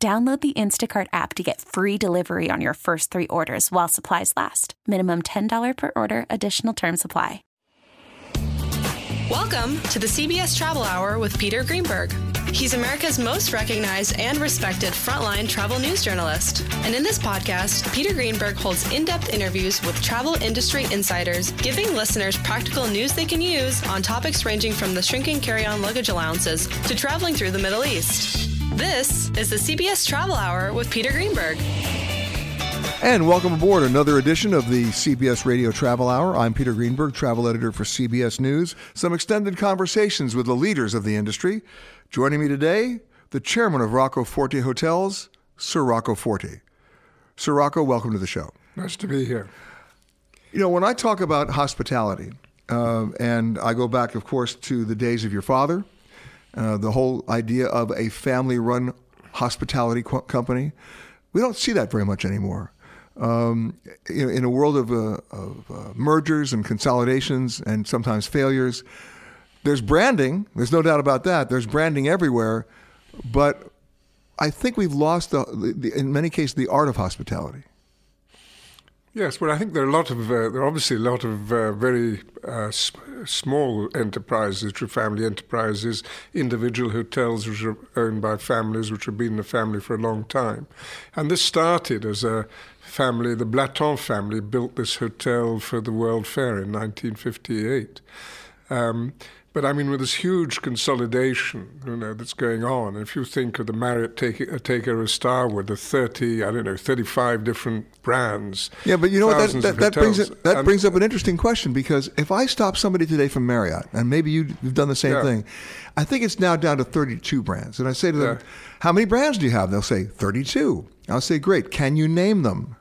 Download the Instacart app to get free delivery on your first three orders while supplies last. Minimum $10 per order, additional term supply. Welcome to the CBS Travel Hour with Peter Greenberg. He's America's most recognized and respected frontline travel news journalist. And in this podcast, Peter Greenberg holds in depth interviews with travel industry insiders, giving listeners practical news they can use on topics ranging from the shrinking carry on luggage allowances to traveling through the Middle East. This is the CBS Travel Hour with Peter Greenberg. And welcome aboard another edition of the CBS Radio Travel Hour. I'm Peter Greenberg, travel editor for CBS News. Some extended conversations with the leaders of the industry. Joining me today, the chairman of Rocco Forte Hotels, Sir Rocco Forte. Sir Rocco, welcome to the show. Nice to be here. You know, when I talk about hospitality, uh, and I go back, of course, to the days of your father, uh, the whole idea of a family run hospitality qu- company. We don't see that very much anymore. Um, in, in, a world of, uh, of uh, mergers and consolidations and sometimes failures, there's branding. There's no doubt about that. There's branding everywhere. But I think we've lost, the, the, in many cases, the art of hospitality. Yes, well, I think there are a lot of uh, there are obviously a lot of uh, very uh, small enterprises, are family enterprises, individual hotels which are owned by families, which have been in the family for a long time, and this started as a family. The Blaton family built this hotel for the World Fair in 1958. Um, but I mean, with this huge consolidation, you know, that's going on, if you think of the Marriott take, uh, takeover of Starwood, the 30, I don't know, 35 different brands. Yeah, but you know what? That, that, that brings, it, that brings up an interesting question because if I stop somebody today from Marriott, and maybe you, have done the same yeah. thing, I think it's now down to 32 brands. And I say to them, yeah. how many brands do you have? They'll say, 32. I'll say, great. Can you name them?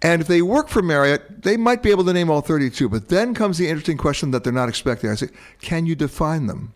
And if they work for Marriott, they might be able to name all 32. But then comes the interesting question that they're not expecting. I say, can you define them?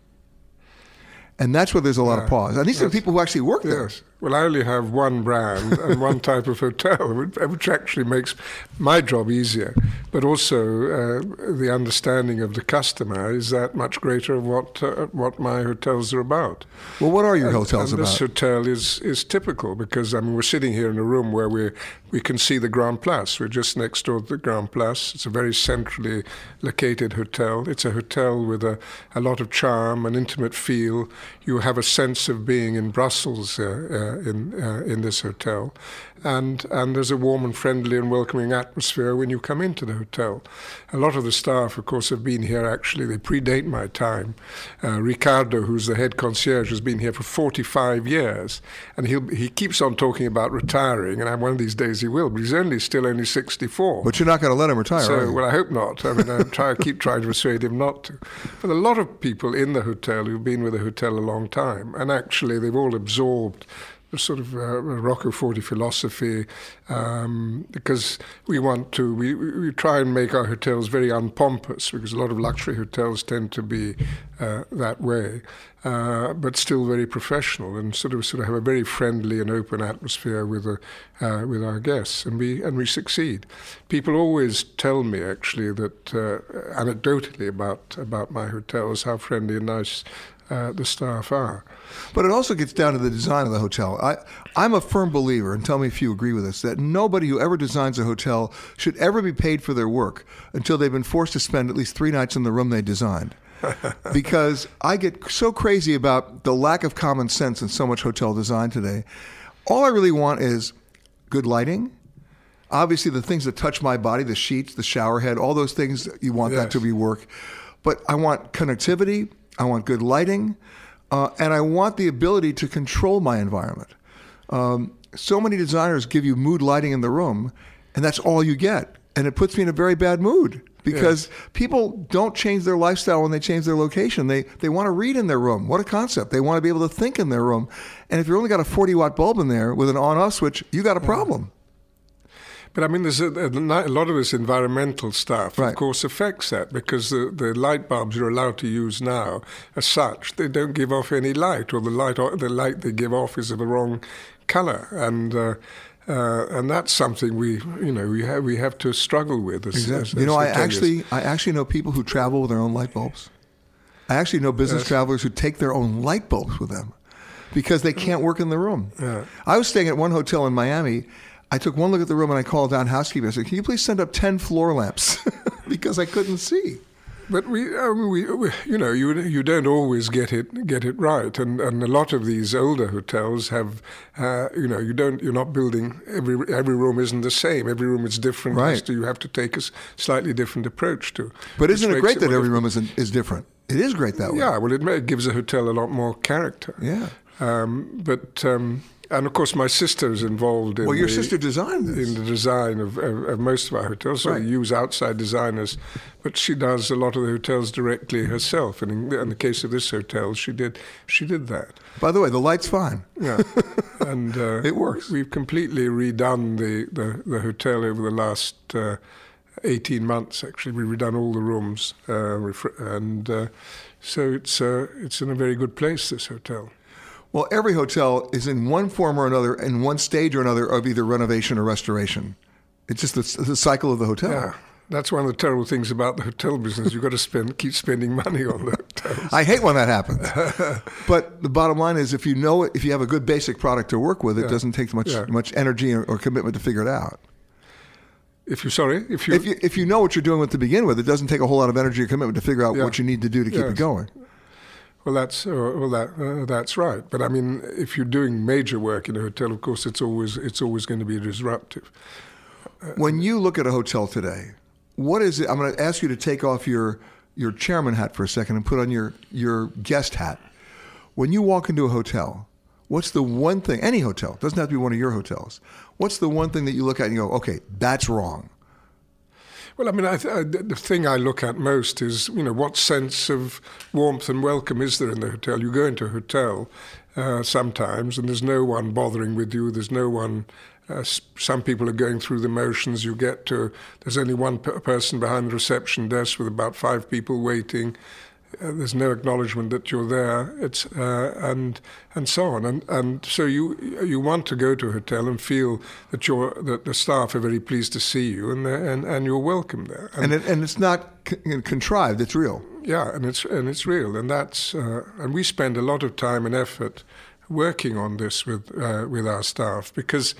And that's where there's a lot yeah, of pause. And these are the people who actually work there. Yes. Well, I only have one brand and one type of hotel, which actually makes my job easier. But also, uh, the understanding of the customer is that much greater of what uh, what my hotels are about. Well, what are your and, hotels and about? This hotel is is typical because I mean we're sitting here in a room where we we can see the Grand Place. We're just next door to the Grand Place. It's a very centrally located hotel. It's a hotel with a, a lot of charm, an intimate feel. You have a sense of being in Brussels. Uh, uh in uh, in this hotel, and and there's a warm and friendly and welcoming atmosphere when you come into the hotel. A lot of the staff, of course, have been here. Actually, they predate my time. Uh, Ricardo, who's the head concierge, has been here for 45 years, and he he keeps on talking about retiring, and one of these days he will. But he's only still only 64. But you're not going to let him retire, so, Well, I hope not. I mean, I try keep trying to persuade him not to. But a lot of people in the hotel who've been with the hotel a long time, and actually they've all absorbed sort of uh, Rocco Forte philosophy um, because we want to we, we try and make our hotels very unpompous because a lot of luxury hotels tend to be uh, that way, uh, but still very professional and sort of sort of have a very friendly and open atmosphere with a, uh, with our guests and we and we succeed. People always tell me actually that uh, anecdotally about about my hotels how friendly and nice uh, the staff are. But it also gets down to the design of the hotel. I, I'm a firm believer, and tell me if you agree with this, that nobody who ever designs a hotel should ever be paid for their work until they've been forced to spend at least three nights in the room they designed. because I get so crazy about the lack of common sense in so much hotel design today. All I really want is good lighting. Obviously, the things that touch my body, the sheets, the shower head, all those things, you want yes. that to be work. But I want connectivity. I want good lighting, uh, and I want the ability to control my environment. Um, so many designers give you mood lighting in the room, and that's all you get, and it puts me in a very bad mood. because people don't change their lifestyle when they change their location. They they want to read in their room. What a concept! They want to be able to think in their room. And if you've only got a 40 watt bulb in there with an on off switch, you got a problem. But I mean, there's a, a, a lot of this environmental stuff, Right. of course, affects that because the, the light bulbs you're allowed to use now, as such, they don't give off any light, or the light the light they give off is of the wrong color, and uh, uh, and that's something we you know we have we have to struggle with. As, as- you know, I actually I actually know people who travel with their own light bulbs. I actually know business Yes. travelers who take their own light bulbs with them because they can't work in the room. Yeah. I was staying at one hotel in Miami. I took one look at the room and I called down housekeeping. I said, "Can you please send up ten floor lamps?" because I couldn't see. But we, I mean, we, we, you know, you you don't always get it get it right, and and a lot of these older hotels have, uh, you know, you don't you're not building every every room isn't the same. Every room is different. Right. So you have to take a slightly different approach to. But isn't it great that more every room is is different? It is great that way. Yeah, well, it, ma- it gives a hotel a lot more character. Yeah. Um, but um, and of course, my sister is involved in. Well, your the- sister designed this. in the design of, of, of most of our hotels. So Right. we use outside designers, but she does a lot of the hotels directly herself. And in, in the case of this hotel, she did she did that. By the way, the light's fine. Yeah, and uh, It works. We've completely redone the, the, the hotel over the last uh, eighteen months. Actually, we've redone all the rooms, uh, and uh, so it's uh, it's in a very good place. This hotel. Well, every hotel is in one form or another, in one stage or another of either renovation or restoration. It's just the, the cycle of the hotel. Yeah. That's one of the terrible things about the hotel business. You've got to spend, keep spending money on the hotels. I hate when that happens. but the bottom line is, if you know it, if you have a good basic product to work with, it Yeah. doesn't take much Yeah. much energy or, or commitment to figure it out. If you sorry, if you, If you if you know what you're doing with to begin with, it doesn't take a whole lot of energy or commitment to figure out Yeah. what you need to do to keep it going. Well, that's uh, well, that uh, that's right. But I mean, if you're doing major work in a hotel, of course, it's always it's always going to be disruptive. When you look at a hotel today, what is it? I'm going to ask you to take off your your chairman hat for a second and put on your your guest hat. When you walk into a hotel, what's the one thing? Any hotel doesn't have to be one of your hotels. What's the one thing that you look at and you go, okay, that's wrong. Well, I mean, I th- I, the thing I look at most is, you know, what sense of warmth and welcome is there in the hotel? You go into a hotel uh, sometimes, and there's no one bothering with you. There's no one. Uh, some people are going through the motions. You get to. There's only one per person behind the reception desk with about five people waiting. Uh, there's no acknowledgement that you're there. It's uh, and and so on. And and so you you want to go to a hotel and feel that you're that the staff are very pleased to see you and and and you're welcome there. And it, and it's not c- contrived; it's real. Yeah, and it's and it's real, and that's uh, and we spend a lot of time and effort working on this with uh, with our staff because.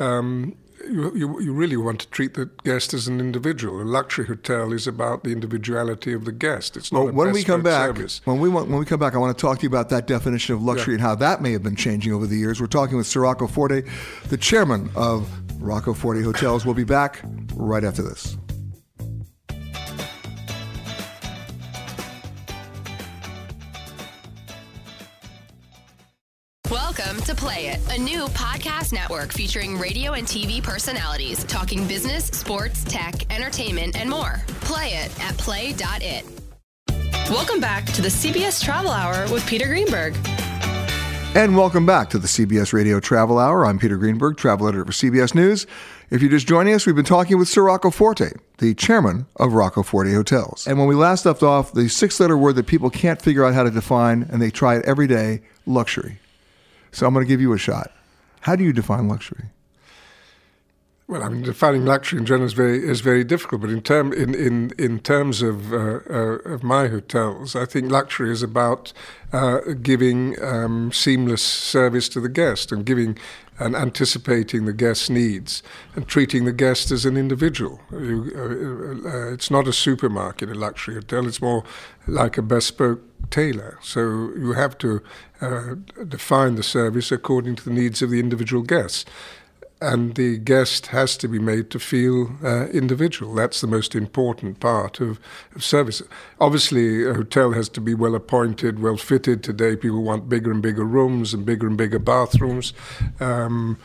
Um, you, you, you really want to treat the guest as an individual. A luxury hotel is about the individuality of the guest. It's not Well, when we come back, service. when we want, when we come back, I want to talk to you about that definition of luxury Yeah. and how that may have been changing over the years. We're talking with Sir Rocco Forte, the chairman of Rocco Forte Hotels. We'll be back right after this. Play It, a new podcast network featuring radio and TV personalities talking business, sports, tech, entertainment, and more. Play it at play.it. Welcome back to the CBS Travel Hour with Peter Greenberg. And welcome back to the CBS Radio Travel Hour. I'm Peter Greenberg, travel editor for CBS News. If you're just joining us, we've been talking with Sir Rocco Forte, the chairman of Rocco Forte Hotels. And when we last left off, the six letter word that people can't figure out how to define, and they try it every day luxury. So I'm going to give you a shot. How do you define luxury? Well, I mean, defining luxury in general is very is very difficult. But in term in in in terms of uh, uh, of my hotels, I think luxury is about uh, giving um, seamless service to the guest and giving and anticipating the guest's needs and treating the guest as an individual. You, uh, uh, it's not a supermarket, a luxury hotel. It's more like a bespoke tailor. So you have to uh, define the service according to the needs of the individual guests and the guest has to be made to feel uh, individual. That's the most important part of, of service. Obviously, a hotel has to be well appointed, well fitted. Today, people want bigger and bigger rooms and bigger and bigger bathrooms. Um,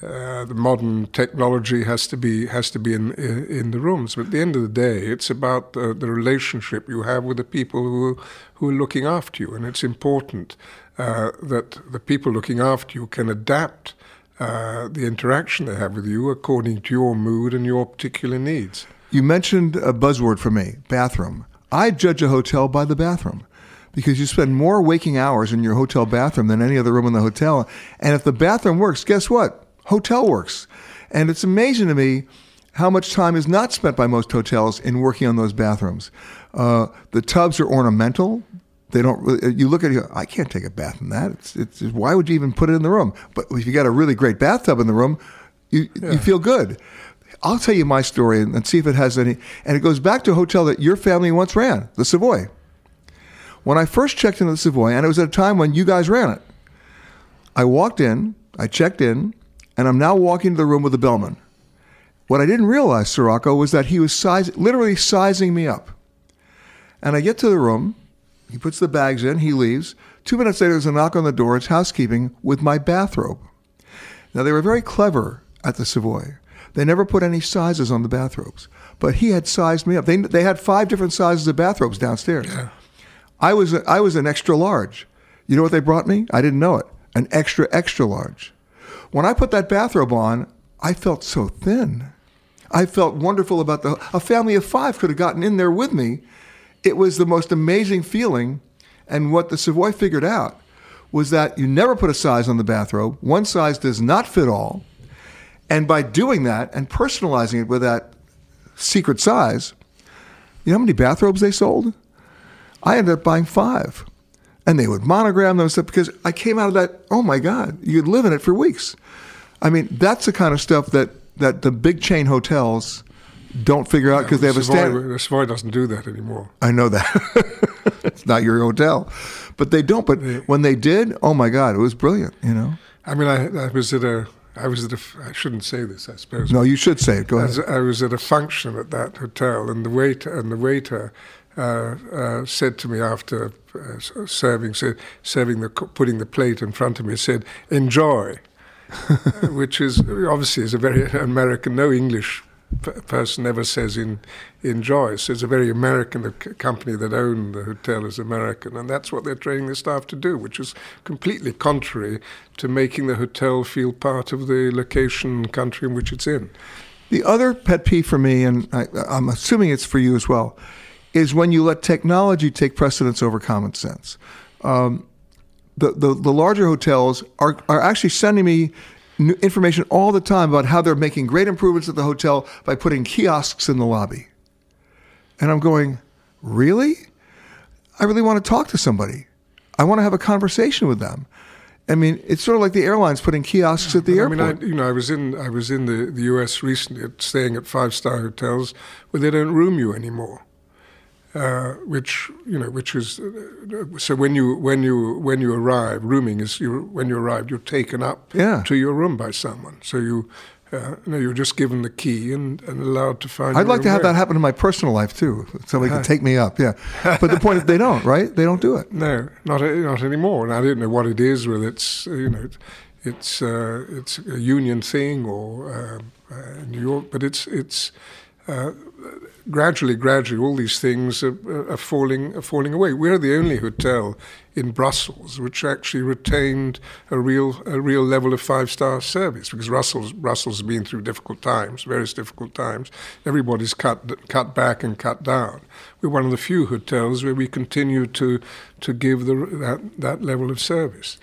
uh, the modern technology has to be has to be in in the rooms. But at the end of the day, it's about the, the relationship you have with the people who who are looking after you, and it's important uh, that the people looking after you can adapt uh, the interaction they have with you according to your mood and your particular needs. You mentioned a buzzword for me, bathroom. I judge a hotel by the bathroom because you spend more waking hours in your hotel bathroom than any other room in the hotel. And if the bathroom works, guess what? Hotel works. And it's amazing to me how much time is not spent by most hotels in working on those bathrooms. Uh, the tubs are ornamental. They don't. Really, uh, you look at it. I can't take a bath in that. It's, it's. Why would you even put it in the room? But if you got a really great bathtub in the room, you yeah. you feel good. I'll tell you my story and, and see if it has any. And it goes back to a hotel that your family once ran, the Savoy. When I first checked into the Savoy, and it was at a time when you guys ran it, I walked in, I checked in, and I'm now walking to the room with the bellman. What I didn't realize, Sir Rocco, was that he was size, literally sizing me up. And I get to the room, he puts the bags in, he leaves. Two minutes later, there's a knock on the door. It's housekeeping with my bathrobe. Now, they were very clever at the Savoy. They never put any sizes on the bathrobes, but he had sized me up. They, they had five different sizes of bathrobes downstairs. Yeah. I was a, I was an extra large. You know what they brought me? I didn't know it. An extra extra large. When I put that bathrobe on, I felt so thin. I felt wonderful about the a family of five could have gotten in there with me it was the most amazing feeling. And what the Savoy figured out was that you never put a size on the bathrobe. One size does not fit all. And by doing that and personalizing it with that secret size, you know how many bathrobes they sold? I ended up buying five. And they would monogram them and stuff because I came out of that, oh my God, you'd live in it for weeks. I mean, that's the kind of stuff that, that the big chain hotels don't figure out because yeah, they have a standard. Savoy doesn't do that anymore. I know that. it's not your hotel, but they don't. But yeah. when they did, oh my God, it was brilliant. You know. I mean, I, I was at a. I was at a. I shouldn't say this. I suppose. No, you should say it. Go ahead. I was at a function at that hotel, and the waiter and the waiter uh, uh, said to me after uh, serving, said, serving the putting the plate in front of me, said, "Enjoy," which is obviously is a very American, no English person ever says in in Joyce. It's a very American. Company that owned the hotel is American, and that's what they're training the staff to do, which is completely contrary to making the hotel feel part of the location country in which it's in. The other pet peeve for me, and I, I'm assuming it's for you as well, is when you let technology take precedence over common sense. Um, the, the, the larger hotels are, are actually sending me information all the time about how they're making great improvements at the hotel by putting kiosks in the lobby. And I'm going, really? I really want to talk to somebody. I want to have a conversation with them. I mean, it's sort of like the airlines putting kiosks at the I airport. I mean, I, you know, I was in I was in the, the U.S. recently, staying at five star hotels where they don't room you anymore uh, which you know, which is uh, so when you when you when you arrive, rooming is you when you arrive, you're taken up yeah. to your room by someone. So you. Uh, no, you're just given the key and, and allowed to find. I'd like to have that happen in my personal life too. Somebody can take me up, yeah. But the point is, they don't, right? They don't do it. No, not not anymore. And I don't know what it is. Whether it's you know, it's uh, it's a union thing or uh, uh, New York, but it's it's uh, gradually, gradually, all these things are, are, falling are falling away. We're the only hotel in Brussels which actually retained a real a real level of five star service because Brussels Brussels has been through difficult times, various difficult times. Everybody's cut cut back and cut down. We're one of the few hotels where we continue to to give the, that that level of service.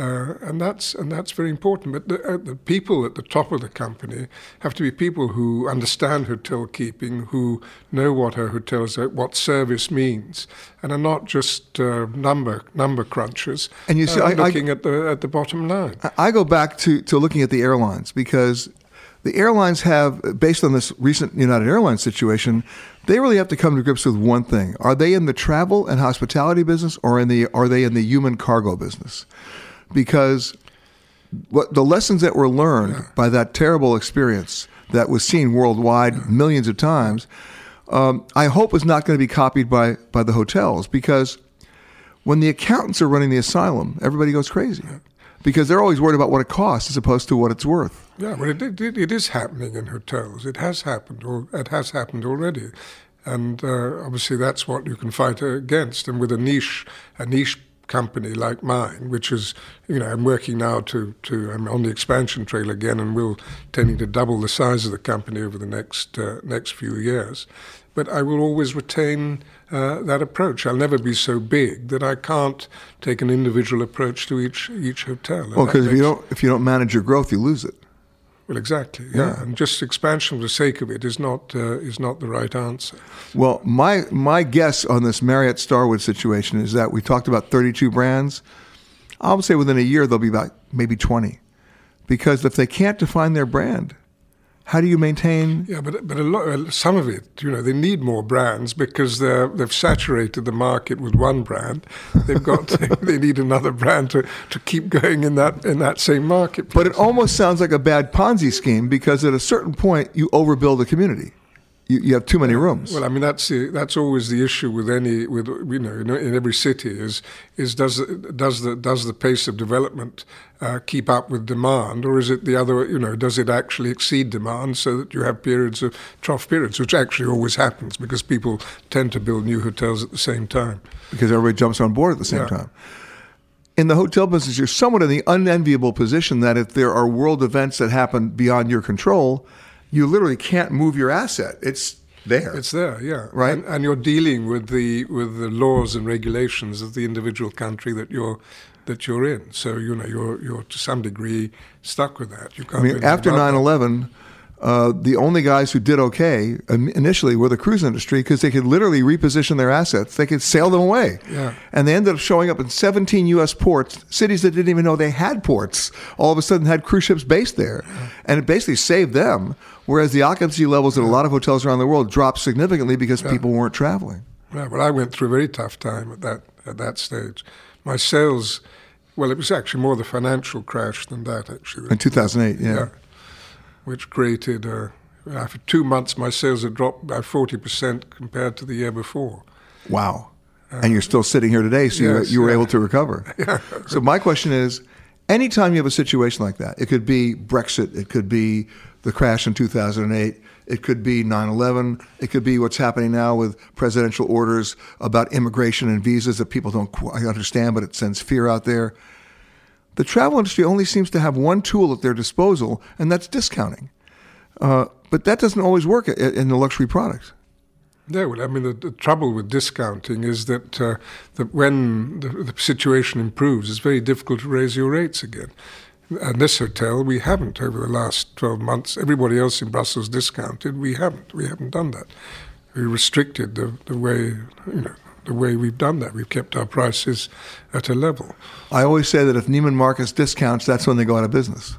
Uh, and that's and that's very important. But the, uh, the, people at the top of the company have to be people who understand hotel keeping, who know what a hotel is, what service means, and are not just uh, number number crunchers. And you see, uh, I, looking I, at the at the bottom line. I go back to to looking at the airlines because the airlines have, based on this recent United Airlines situation, they really have to come to grips with one thing: Are they in the travel and hospitality business, or in the are they in the human cargo business? Because what the lessons that were learned by that terrible experience that was seen worldwide millions of times, um, I hope is not going to be copied by by the hotels because when the accountants are running the asylum, everybody goes crazy. Because they're always worried about what it costs as opposed to what it's worth. Yeah, well, it, it, it is happening in hotels. It has happened, or it has happened already, and uh, obviously that's what you can fight against. And with a niche, a niche company like mine, which is, you know, I'm working now to, to I'm on the expansion trail again, and we'll tending to double the size of the company over the next uh, next few years. But I will always retain uh, that approach. I'll never be so big that I can't take an individual approach to each each hotel. well, because if you don't if you don't manage your growth, you lose it. Well, exactly. Yeah. yeah, and just expansion for the sake of it is not uh, is not the right answer. Well, my my guess on this Marriott Starwood situation is that we talked about 32 brands. I would say within a year there'll be about maybe 20, because if they can't define their brand, how do you maintain? Yeah, but but a lot, some of it, you know, they need more brands because they they've saturated the market with one brand. They've got they need another brand to, to keep going in that in that same market. But it almost sounds like a bad Ponzi scheme because at a certain point you overbuild a community you, you have too many rooms. Well, I mean that's the, that's always the issue with any with you know in, in every city is is does does the does the pace of development uh, keep up with demand, or is it the other? You know, does it actually exceed demand so that you have periods of trough periods, which actually always happens because people tend to build new hotels at the same time because everybody jumps on board at the same yeah. time. In the hotel business, you're somewhat in the unenviable position that if there are world events that happen beyond your control, you literally can't move your asset. It's there. It's there, yeah. Right. And, and, you're dealing with the with the laws and regulations of the individual country that you're that you're in. So you know you're you're to some degree stuck with that. You can't. I mean, after 9/11, uh, the only guys who did okay initially were the cruise industry because they could literally reposition their assets. They could sail them away. Yeah. And they ended up showing up in 17 U.S. ports, cities that didn't even know they had ports, all of a sudden had cruise ships based there. Yeah. And it basically saved them. Whereas the occupancy levels at a lot of hotels around the world dropped significantly because yeah. people weren't traveling. Yeah, well, I went through a very tough time at that at that stage. My sales, well, it was actually more the financial crash than that, actually. In 2008, yeah. yeah which created, uh, after two months, my sales had dropped by 40% compared to the year before. Wow. Uh, and you're still sitting here today, so yes, you, you were yeah. able to recover. yeah. So, my question is anytime you have a situation like that, it could be Brexit, it could be the crash in 2008. It could be 9 11. It could be what's happening now with presidential orders about immigration and visas that people don't quite understand, but it sends fear out there. The travel industry only seems to have one tool at their disposal, and that's discounting. Uh, but that doesn't always work in the luxury products. Yeah, well, I mean, the, the trouble with discounting is that, uh, that when the, the, situation improves, it's very difficult to raise your rates again. And this hotel, we haven't over the last 12 months. Everybody else in Brussels discounted. We haven't. We haven't done that. We restricted the, the way, you know, the way we've done that. We've kept our prices at a level. I always say that if Neiman Marcus discounts, that's when they go out of business.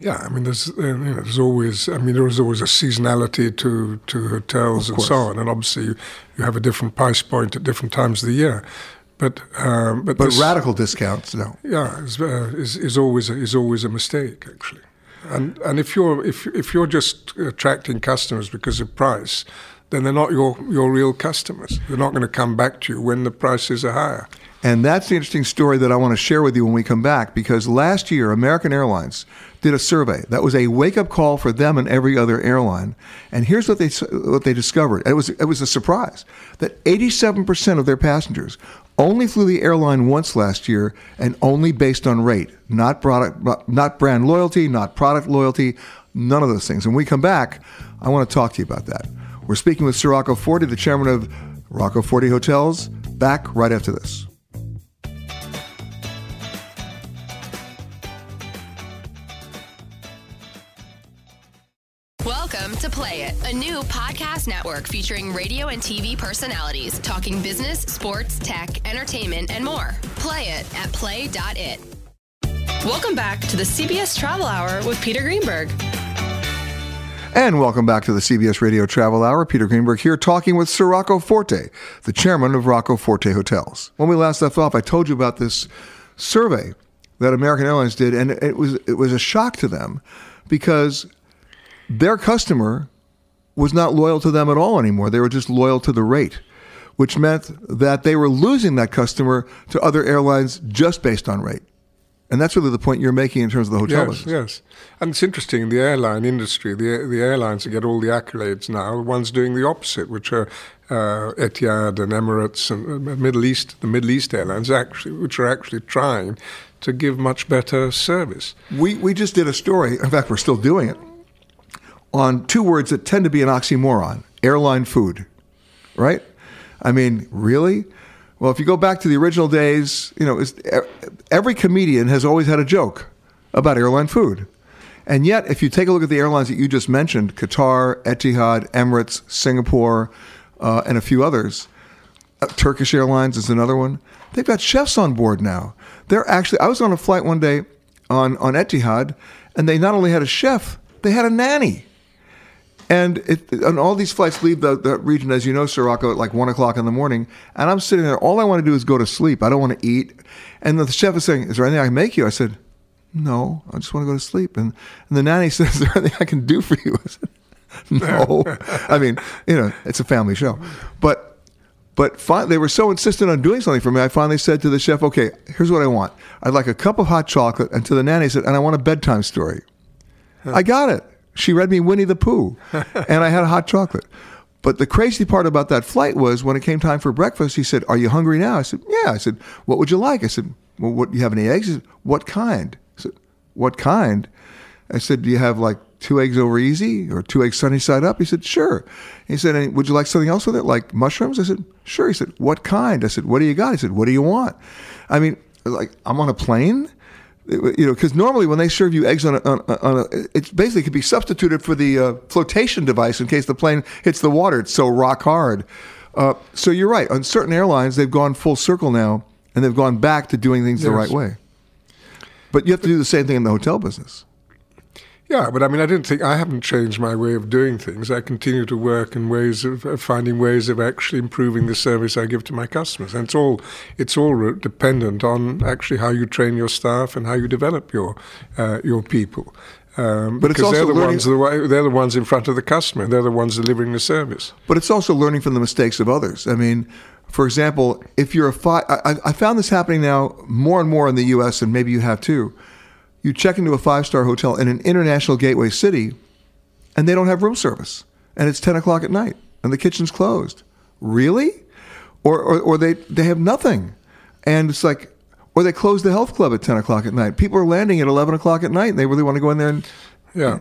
Yeah, I mean, there's uh, you know, there's always I mean, there is always a seasonality to to hotels and so on, and obviously you, you have a different price point at different times of the year. But um, but, but this, radical discounts, no. Yeah, is, uh, is is always a, is always a mistake actually. And and if you're if if you're just attracting customers because of price, then they're not your, your real customers. They're not going to come back to you when the prices are higher. And that's the interesting story that I want to share with you when we come back because last year, American Airlines did a survey that was a wake up call for them and every other airline. And here's what they, what they discovered it was, it was a surprise that 87% of their passengers only flew the airline once last year and only based on rate, not, product, not brand loyalty, not product loyalty, none of those things. And when we come back, I want to talk to you about that. We're speaking with Sir Rocco Forte, the chairman of Rocco Forte Hotels. Back right after this. Welcome to Play It, a new podcast network featuring radio and TV personalities talking business, sports, tech, entertainment, and more. Play it at play.it. Welcome back to the CBS Travel Hour with Peter Greenberg. And welcome back to the CBS Radio Travel Hour. Peter Greenberg here talking with Sir Rocco Forte, the chairman of Rocco Forte Hotels. When we last left off, I told you about this survey that American Airlines did, and it was it was a shock to them because their customer was not loyal to them at all anymore. They were just loyal to the rate, which meant that they were losing that customer to other airlines just based on rate. And that's really the point you're making in terms of the hotel yes, business. Yes, and it's interesting. The airline industry, the the airlines that get all the accolades now, the ones doing the opposite, which are uh, Etihad and Emirates and uh, Middle East, the Middle East airlines, actually, which are actually trying to give much better service. We we just did a story. In fact, we're still doing it on two words that tend to be an oxymoron: airline food, right? I mean, really? Well, if you go back to the original days, you know, every comedian has always had a joke about airline food. And yet, if you take a look at the airlines that you just mentioned Qatar, Etihad, Emirates, Singapore, uh, and a few others uh, Turkish Airlines is another one. They've got chefs on board now. They're actually, I was on a flight one day on, on Etihad, and they not only had a chef, they had a nanny. And, it, and all these flights leave the, the region, as you know, Sir Rocco, at like one o'clock in the morning. And I'm sitting there. All I want to do is go to sleep. I don't want to eat. And the chef is saying, "Is there anything I can make you?" I said, "No, I just want to go to sleep." And, and the nanny says, "Is there anything I can do for you?" I said, "No." I mean, you know, it's a family show, but but fi- they were so insistent on doing something for me. I finally said to the chef, "Okay, here's what I want. I'd like a cup of hot chocolate." And to the nanny, I said, "And I want a bedtime story." I got it. She read me Winnie the Pooh, and I had a hot chocolate. But the crazy part about that flight was when it came time for breakfast, he said, Are you hungry now? I said, Yeah. I said, What would you like? I said, Well, what, you have any eggs? He said, What kind? I said, What kind? I said, Do you have like two eggs over easy or two eggs sunny side up? He said, Sure. He said, Would you like something else with it, like mushrooms? I said, Sure. He said, What kind? I said, What do you got? He said, What do you want? I mean, like, I'm on a plane you know, because normally when they serve you eggs on a, on, on a, it basically could be substituted for the uh, flotation device in case the plane hits the water. It's so rock hard. Uh, so you're right. On certain airlines, they've gone full circle now, and they've gone back to doing things the right way. But you have to do the same thing in the hotel business. Yeah, but I mean, I didn't think I haven't changed my way of doing things. I continue to work in ways of, of, finding ways of actually improving the service I give to my customers, and it's all it's all dependent on actually how you train your staff and how you develop your uh, your people. Um, but because they're the ones they're the ones in front of the customer. They're the ones delivering the service. But it's also learning from the mistakes of others. I mean, for example, if you're a five, I, I found this happening now more and more in the U.S. and maybe you have too you check into a five star hotel in an international gateway city and they don't have room service and it's 10 o'clock at night and the kitchen's closed. Really? Or, or, or they, they have nothing. And it's like, or they close the health club at 10 o'clock at night. People are landing at 11 o'clock at night and they really want to go in there and. Yeah.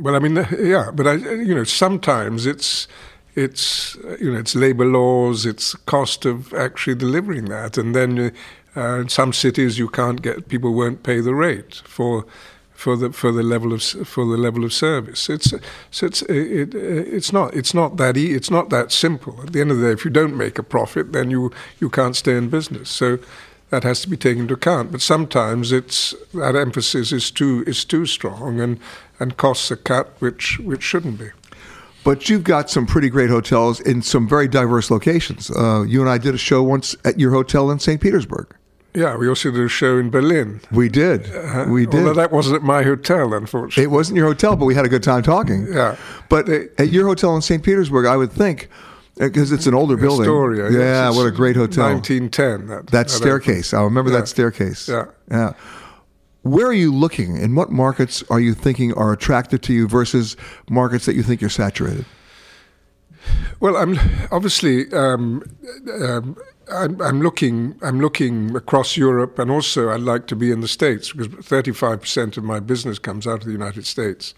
But I mean, yeah, but I, you know, sometimes it's it's you know it's labor laws, it's cost of actually delivering that, and then uh, in some cities, you can't get people won't pay the rate for for the for the level of for the level of service. It's so it's it, it's not it's not that e- it's not that simple. At the end of the day, if you don't make a profit, then you you can't stay in business. So that has to be taken into account. But sometimes it's that emphasis is too is too strong and and costs are cut, which which shouldn't be. But you've got some pretty great hotels in some very diverse locations. Uh, you and I did a show once at your hotel in St. Petersburg. Yeah, we also did a show in Berlin. We did. Uh, we did. Although that wasn't at my hotel, unfortunately. It wasn't your hotel, but we had a good time talking. Yeah. But at your hotel in St. Petersburg, I would think, because uh, it's an older building. Astoria. Yeah, yes, what a great hotel. 1910. That, that, staircase. I remember yeah. that staircase. Yeah. Yeah. Where are you looking? In what markets are you thinking are attractive to you versus markets that you think you're saturated? Well, I'm obviously um, um, I'm, I'm, looking. I'm looking across Europe, and also I'd like to be in the States because 35 percent of my business comes out of the United States,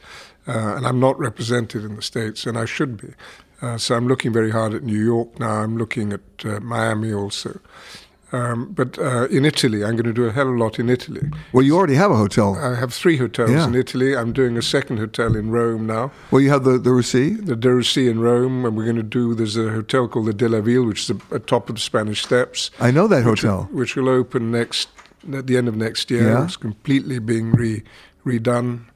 uh, and I'm not represented in the States, and I should be. Uh, so I'm looking very hard at New York now. I'm looking at uh, Miami also. Um, but uh, in Italy, I'm going to do a hell of a lot in Italy. Well, you already have a hotel. I have three hotels yeah. in Italy. I'm doing a second hotel in Rome now. Well, you have the the Russie? The De Russie in Rome, and we're going to do. There's a hotel called the De La Ville, which is at top of the Spanish Steps. I know that which hotel. Will, which will open next at the end of next year. Yeah. It's completely being re, redone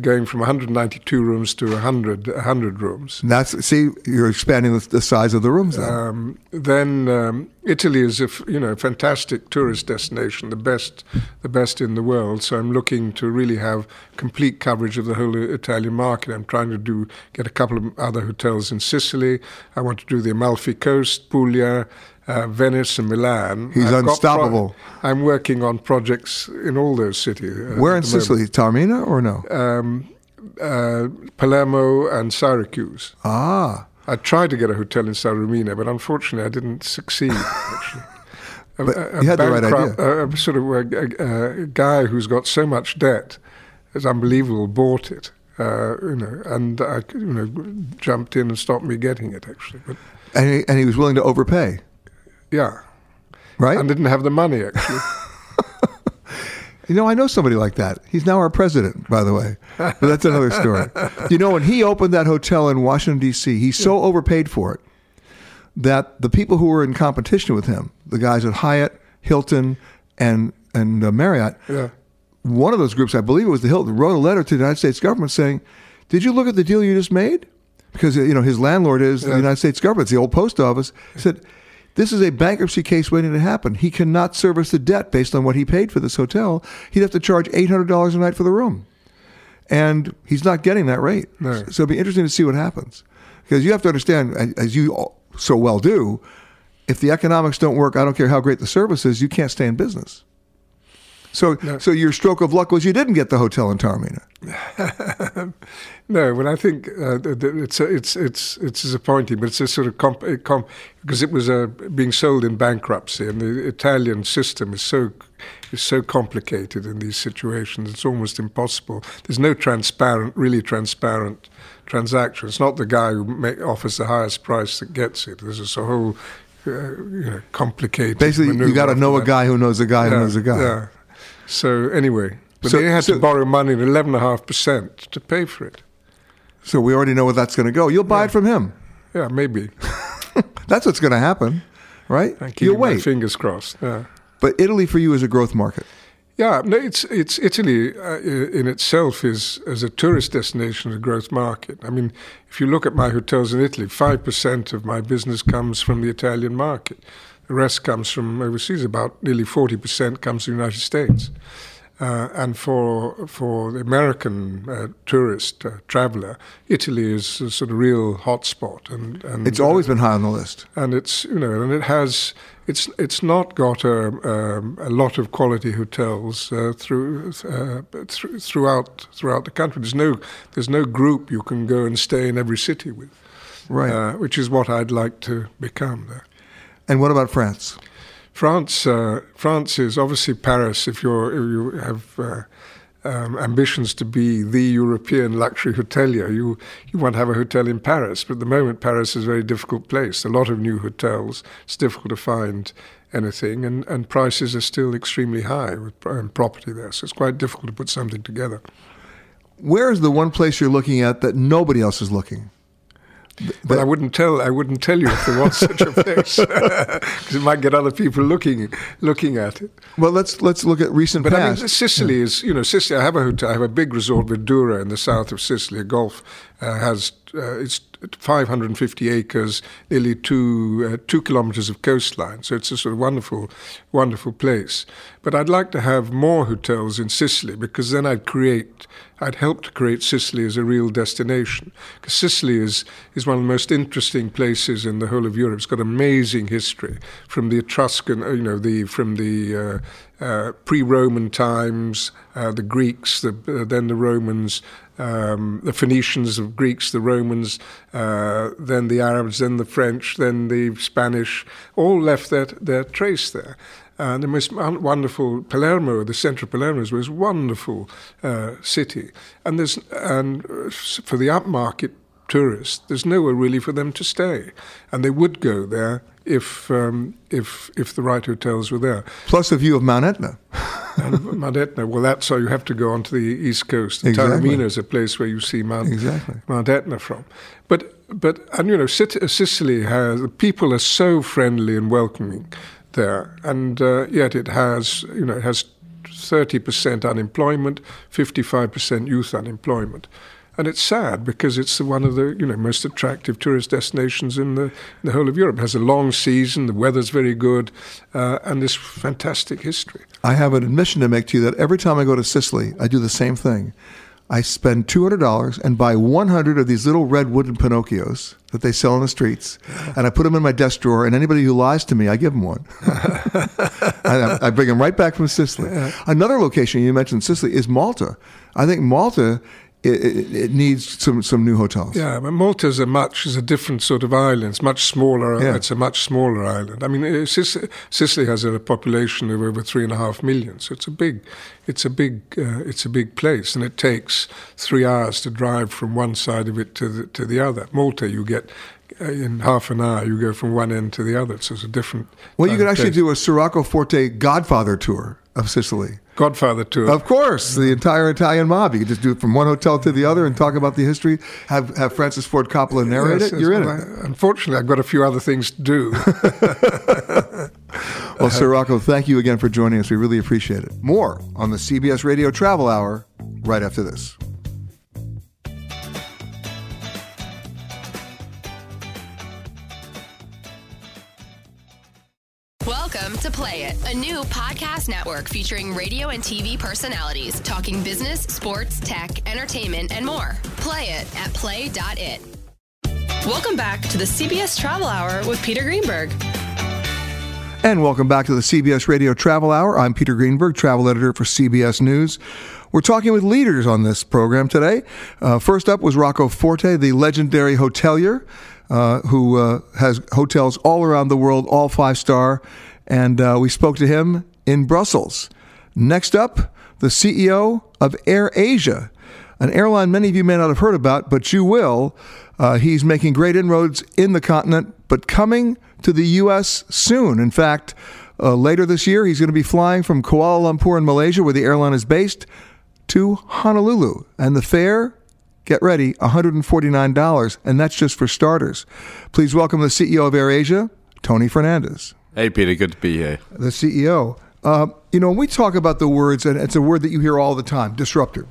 going from 192 rooms to 100, 100 rooms. And that's see, you're expanding the, the size of the rooms. Then. Um, then um, Italy is a f- you know fantastic tourist destination, the best the best in the world. So I'm looking to really have complete coverage of the whole Italian market. I'm trying to do get a couple of other hotels in Sicily. I want to do the Amalfi Coast, Puglia. Uh, Venice and Milan. He's I've unstoppable. Pro- I'm working on projects in all those cities. uh, Where in. Sicily? Taormina or no? Um, uh, Palermo and Syracuse. ah, I tried to get a hotel in Taormina, but unfortunately, I didn't succeed. Actually, A- a, you had the right bankrupt- A, a sort of a guy who's got so much debt, it's unbelievable. Bought it, uh, you know, and I, you know, jumped in and stopped me getting it. Actually, but and he, and he was willing to overpay, yeah, right? and didn't have the money actually. You know, I know somebody like that. He's now our president, by the way. But that's another story. You know, when he opened that hotel in Washington, D.C., he so overpaid for it that the people who were in competition with him, the guys at Hyatt, Hilton, and, and uh, Marriott, yeah, one of those groups, I believe it was the Hilton, wrote a letter to the United States government saying, Did you look at the deal you just made? Because, you know, his landlord is the United States government, it's the old post office. He said, this is a bankruptcy case waiting to happen. He cannot service the debt based on what he paid for this hotel. He'd have to charge $800 a night for the room. And he's not getting that rate. No. So it'll be interesting to see what happens. Because you have to understand, as you so well do, if the economics don't work, I don't care how great the service is, you can't stay in business. So, so your stroke of luck was you didn't get the hotel in Taormina. No, well, I think uh, it's a, it's it's it's disappointing, but it's a sort of comp- comp- because it was uh, being sold in bankruptcy, and the Italian system is so is so complicated in these situations. It's almost impossible. There's no transparent, really transparent transaction. It's not the guy who offers the highest price that gets it. There's just a whole uh, you know complicated. Basically, you got to know a guy who knows a guy who knows a guy. Yeah. So anyway, but So- they had so- to borrow money at eleven and a half percent to pay for it. So we already know where that's going to go. You'll buy it from him. Yeah, maybe. That's what's going to happen, right? I'm You'll keeping my wait. fingers crossed. Yeah. But Italy for you is a growth market. Yeah, no, it's it's Italy uh, in itself is as a tourist destination a growth market. I mean, if you look at my hotels in Italy, five percent of my business comes from the Italian market. The rest comes from overseas. About nearly forty percent comes from the United States. Uh, and for for the American uh, tourist uh, traveler, Italy is a sort of real hotspot, and, and It's always been high on the list. and it's you know, and it has it's it's not got a, um, a lot of quality hotels uh, through uh, through throughout throughout the country. There's no there's no group you can go and stay in every city with, Right. uh, which is what I'd like to become there. And what about France? France, uh, France is obviously Paris. If you're if you have uh, um, ambitions to be the European luxury hotelier, you you want to have a hotel in Paris. But at the moment, Paris is a very difficult place. A lot of new hotels. It's difficult to find anything, and, and prices are still extremely high with um, property there. So it's quite difficult to put something together. Where is the one place you're looking at that nobody else is looking? But I wouldn't tell. I wouldn't tell you if there was such a place, because it might get other people looking looking at it. Well, let's let's look at recent But I mean, Sicily is, you know, Sicily. I have a hotel. I have a big resort, Verdura, in the south of Sicily. A golf uh, has uh, it's 550 acres, nearly two uh, two kilometers of coastline. So it's a sort of wonderful, wonderful place. But I'd like to have more hotels in Sicily because then I'd create, I'd help to create Sicily as a real destination. Because Sicily is is one of the most interesting places in the whole of Europe. It's got amazing history from the Etruscan, uh, you know, the from the uh, uh, pre-Roman times, uh, the Greeks, the, uh, then the Romans, um, the Phoenicians, the Greeks, the Romans, uh, then the Arabs, then the French, then the Spanish, all left their, their trace there. And the most wonderful Palermo, the center of Palermo, was a wonderful uh, city. And there's and for the upmarket tourists, there's nowhere really for them to stay, and they would go there if um, if if the right hotels were there. Plus a view of Mount Etna. Mount Etna, well, that's so you have to go onto the east coast. Exactly. Taormina is a place where you see Mount Exactly. Mount Etna from. But but and you know, Sit- Sicily has the people are so friendly and welcoming there, and uh, yet it has you know it has 30% unemployment, 55% youth unemployment. And it's sad because it's one of the you know most attractive tourist destinations in the, in the whole of Europe. It has a long season, the weather's very good, uh, and this fantastic history. I have an admission to make to you that every time I go to Sicily, I do the same thing. I spend $200 and buy 100 of these little red wooden Pinocchios that they sell in the streets, and I put them in my desk drawer, and anybody who lies to me, I give them one. I, I bring them right back from Sicily. Another location you mentioned, Sicily, is Malta. I think Malta it, it, it, needs some, some new hotels. Yeah, but Malta's a much is a different sort of island. It's much smaller. Yeah. It's a much smaller island. I mean, uh, Sicily, Sicily has a population of over three and a half million, so it's a big, it's a big, uh, it's a big place, and it takes three hours to drive from one side of it to the, to the other. Malta, you get uh, in half an hour, you go from one end to the other. So it's a different. Well, you could actually place. do a Sir Rocco Forte Godfather tour of Sicily. Godfather tour. Of course, the entire Italian mob. You could just do it from one hotel to the other and talk about the history. Have have Francis Ford Coppola narrate Yes, it. yes, You're in well, it. I- unfortunately, I've got a few other things to do. Well, Sir Rocco, thank you again for joining us. We really appreciate it. More on the CBS Radio Travel Hour right after this. It, a new podcast network featuring radio and TV personalities talking business, sports, tech, entertainment, and more. Play it at play.it. Welcome back to the CBS Travel Hour with Peter Greenberg. And welcome back to the CBS Radio Travel Hour. I'm Peter Greenberg, travel editor for CBS News. We're talking with leaders on this program today. Uh, first up was Rocco Forte, the legendary hotelier uh, who uh, has hotels all around the world, all five star. And uh, we spoke to him in Brussels. Next up, the CEO of Air Asia, an airline many of you may not have heard about, but you will. Uh, he's making great inroads in the continent, but coming to the U.S. soon. In fact, uh, later this year, he's going to be flying from Kuala Lumpur in Malaysia, where the airline is based, to Honolulu. And the fare, get ready, $149. And that's just for starters. Please welcome the CEO of AirAsia, Tony Fernandez Hey, Peter, good to be here. the CEO. Uh, you know, when we talk about the words, and it's a word that you hear all the time disruptor.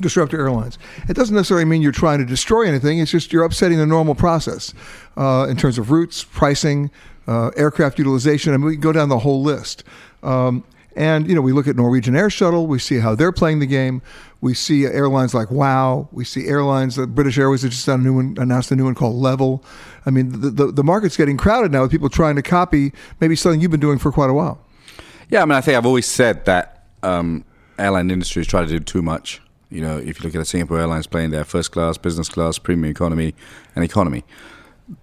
Disruptor Airlines. It doesn't necessarily mean you're trying to destroy anything. It's just you're upsetting the normal process uh, in terms of routes, pricing, uh, aircraft utilization. I mean, we go down the whole list. Um, and you know, we look at Norwegian Air Shuttle. We see how they're playing the game. We see airlines like WoW. We see airlines. The British Airways has just done a new one, announced a new one called Level. I mean, the, the the market's getting crowded now with people trying to copy maybe something you've been doing for quite a while. Yeah, I mean, I think I've always said that um, airline industry is trying to do too much. You know, if you look at the Singapore Airlines playing their first class, business class, premium economy, and economy.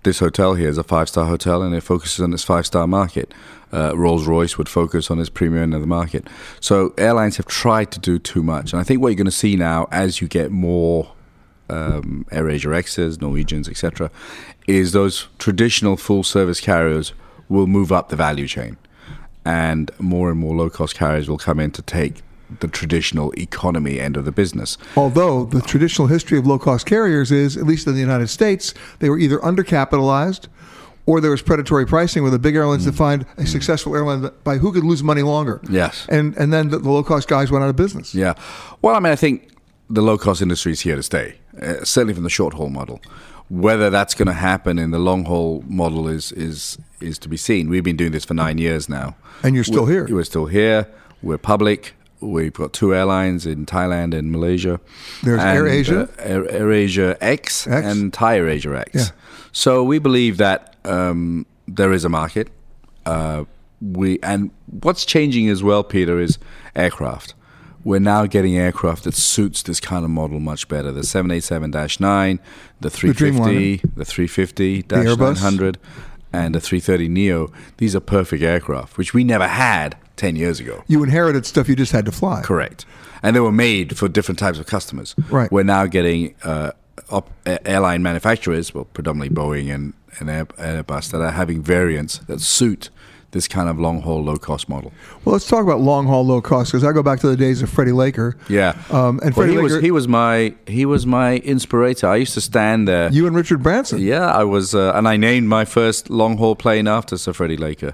This hotel here is a five star hotel and it focuses on this five star market. Uh, Rolls Royce would focus on this premium end of the market. So airlines have tried to do too much. And I think what you're going to see now as you get more um, AirAsia X's, Norwegians, etc., is those traditional full service carriers will move up the value chain. And more and more low cost carriers will come in to take the traditional economy end of the business. Although the traditional history of low cost carriers is, at least in the United States, they were either undercapitalized or there was predatory pricing where the big airlines defined a successful airline by who could lose money longer. Yes. And and then the, the low cost guys went out of business. Yeah. Well, I mean, I think the low cost industry is here to stay, uh, certainly from the short haul model. Whether that's going to happen in the long haul model is is is to be seen. We've been doing this for nine years now, And you're still We're- here. We're still here. We're public. We've got two airlines in Thailand and Malaysia. There's and, AirAsia. uh, Air, AirAsia X, X. and Thai AirAsia X. Yeah. So we believe that um, there is a market. Uh, we and what's changing as well, Peter, is aircraft. We're now getting aircraft that suits this kind of model much better. The 787-9, the 350, the 350 Airbus. 900, and the 330 Neo. These are perfect aircraft, which we never had 10 years ago. You inherited stuff you just had to fly. Correct. And they were made for different types of customers. Right. We're now getting uh, op- airline manufacturers, well, predominantly Boeing and, and Airbus, that are having variants that suit this kind of long haul, low cost model. Well, let's talk about long haul low cost because I go back to the days of Freddie Laker. Yeah. Um, and well, Freddie he was Laker, he was my he was my inspirator. I used to stand there. you and Richard Branson. Yeah, I was, uh, and I named my first long haul plane after Sir Freddie Laker.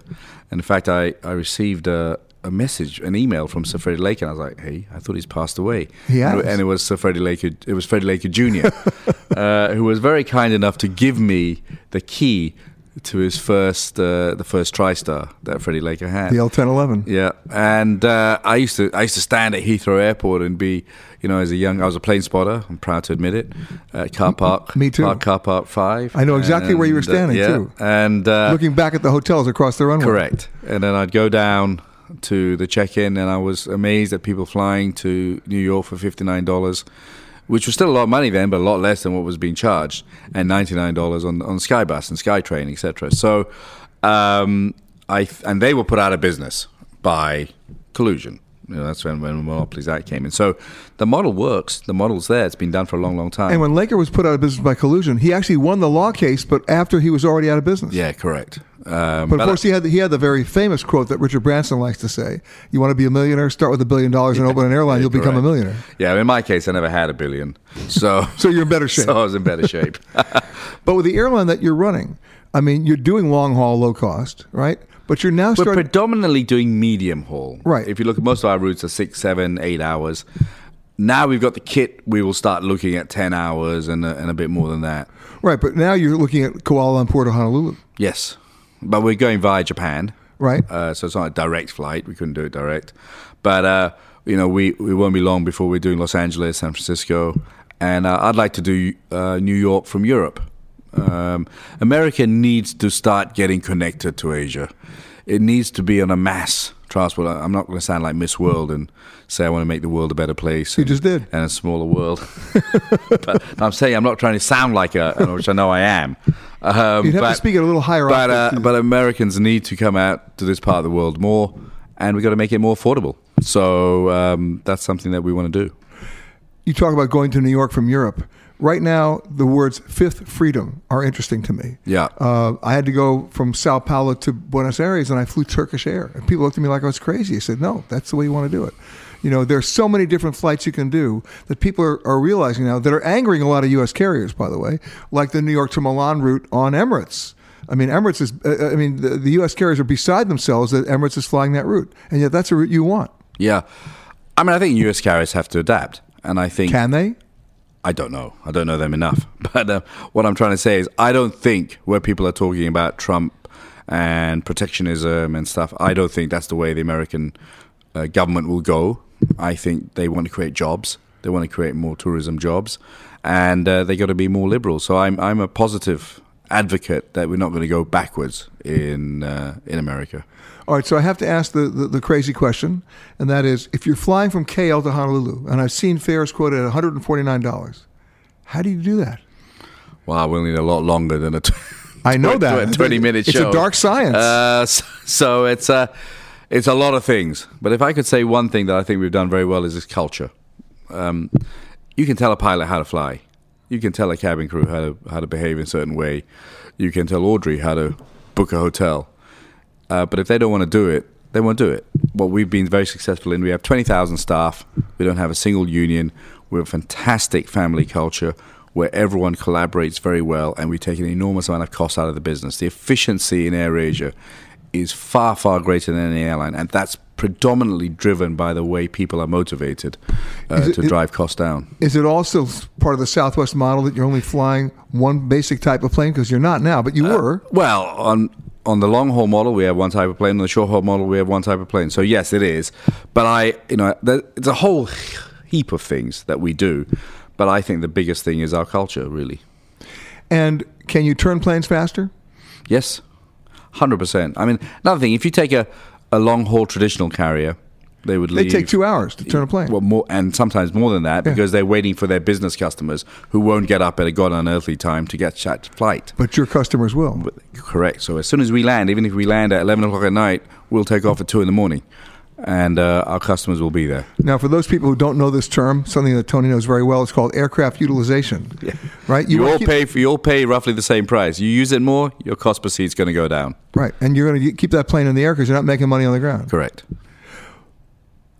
And in fact, I, I received a, a message, an email from Sir Freddie Laker, and I was like, "Hey, I thought he's passed away." He has. and it was Sir Freddie Laker. It was Freddie Laker Jr., uh, who was very kind enough to give me the key to his first, uh, the first TriStar that Freddie Laker had. The L1011. Yeah, and uh, I used to I used to stand at Heathrow Airport and be, you know, as a young I was a plane spotter. I'm proud to admit it. Uh, car park, me too. Park, car park five. I know exactly where you were And, uh, standing, yeah, too. And uh, Looking back at the hotels across the runway. correct. And then I'd go down to the check-in, and I was amazed at people flying to New York for fifty nine dollars. Which was still a lot of money then, but a lot less than what was being charged, and ninety nine dollars on on Skybus and SkyTrain, etc. So, um, I and they were put out of business by collusion. You know, that's when when Monopolies Act came in. So the model works. The model's there. It's been done for a long, long time. And when Laker was put out of business by collusion, he actually won the law case, but after he was already out of business. yeah, correct. Um, But of course, he had the, he had the very famous quote that Richard Branson likes to say: "You want to be a millionaire? Start with a billion dollars and open an airline. yeah, You'll become a millionaire." Yeah, in my case, I never had a billion, so So you're in better shape. So I was in better shape. But with the airline that you're running, I mean, you're doing long haul, low cost, right? But you're now We're predominantly doing medium haul. Right. If you look at most of our routes are six, seven, eight hours. Now we've got the kit. We will start looking at ten hours and a, and a bit more than that. right, but now you're looking at Kuala Lumpur to Honolulu, Yes, but we're going via Japan. right? Uh, so it's not a direct flight. We couldn't do it direct. But, uh, you know, we, we won't be long before we're doing Los Angeles, San Francisco. And uh, I'd like to do uh, New York from Europe. Um, America needs to start getting connected to Asia. It needs to be on a mass transport. I'm not going to sound like Miss World and say I want to make the world a better place. You and- just did. And a smaller world. but I'm saying I'm not trying to sound like a, which I know I am. Um, You'd have to speak at a little higher but, uh, but Americans need to come out to this part of the world more, and we've got to make it more affordable. So um, that's something that we want to do. you talk about going to New York from Europe. Right now, the words fifth freedom are interesting to me. Yeah. Uh, I had to go from Sao Paulo to Buenos Aires and I flew Turkish Air. And people looked at me like I was crazy. I said, no, that's the way you want to do it. You know, there's so many different flights you can do that people are, are realizing now that are angering a lot of U.S. carriers, by the way, like the New York to Milan route on Emirates. I mean, Emirates is, uh, I mean, the, the U.S. carriers are beside themselves that Emirates is flying that route. And yet that's a route you want. Yeah. I mean, I think US carriers have to adapt. And I think. Can they? I don't know. I don't know them enough. But uh, what I'm trying to say is, I don't think where people are talking about Trump and protectionism and stuff, I don't think that's the way the American uh, government will go. I think they want to create jobs. They want to create more tourism jobs, and uh, they got to be more liberal. So I'm I'm a positive advocate that we're not going to go backwards in uh, in America. All right, so I have to ask the, the, the crazy question, and that is if you're flying from KL to Honolulu, and I've seen fares quoted at $149, how do you do that? Wow, we'll need a lot longer than a. T- I know that. twenty minute show. It's a dark science. Uh, so, so it's a it's a lot of things. But if I could say one thing that I think we've done very well is this culture. Um, you can tell a pilot how to fly. You can tell a cabin crew how to how to behave in a certain way. You can tell Audrey how to book a hotel. Uh, but if they don't want to do it, they won't do it. What we've been very successful in, we have 20,000 staff. We don't have a single union. We're a fantastic family culture where everyone collaborates very well and we take an enormous amount of cost out of the business. The efficiency in AirAsia is far, far greater than any airline. And that's predominantly driven by the way people are motivated uh, it- to it- drive costs down. Is it also part of the Southwest model that you're only flying one basic type of plane? Because you're not now, but you Uh, were. Well, on on the long haul model, we have one type of plane. On the short haul model, we have one type of plane. So yes, it is. But I, you know, there, it's a whole heap of things that we do. But I think the biggest thing is our culture, really. And can you turn planes faster? Yes, hundred percent. I mean, another thing, if you take a, a long haul traditional carrier, they would They leave. take two hours to turn a plane. Well, more and sometimes more than that Yeah. because they're waiting for their business customers who won't get up at a god unearthly time to get that flight. But your customers will. But- Correct. So as soon as we land, even if we land at 11 o'clock at night, we'll take off at 2 in the morning. And uh, our customers will be there. Now, for those people who don't know this term, something that Tony knows very well, it's called aircraft utilization. Right? You, wanna all keep- pay for, you all pay roughly the same price. You use it more, your cost per seat is going to go down. Right. And you're going to keep that plane in the air because you're not making money on the ground. Correct.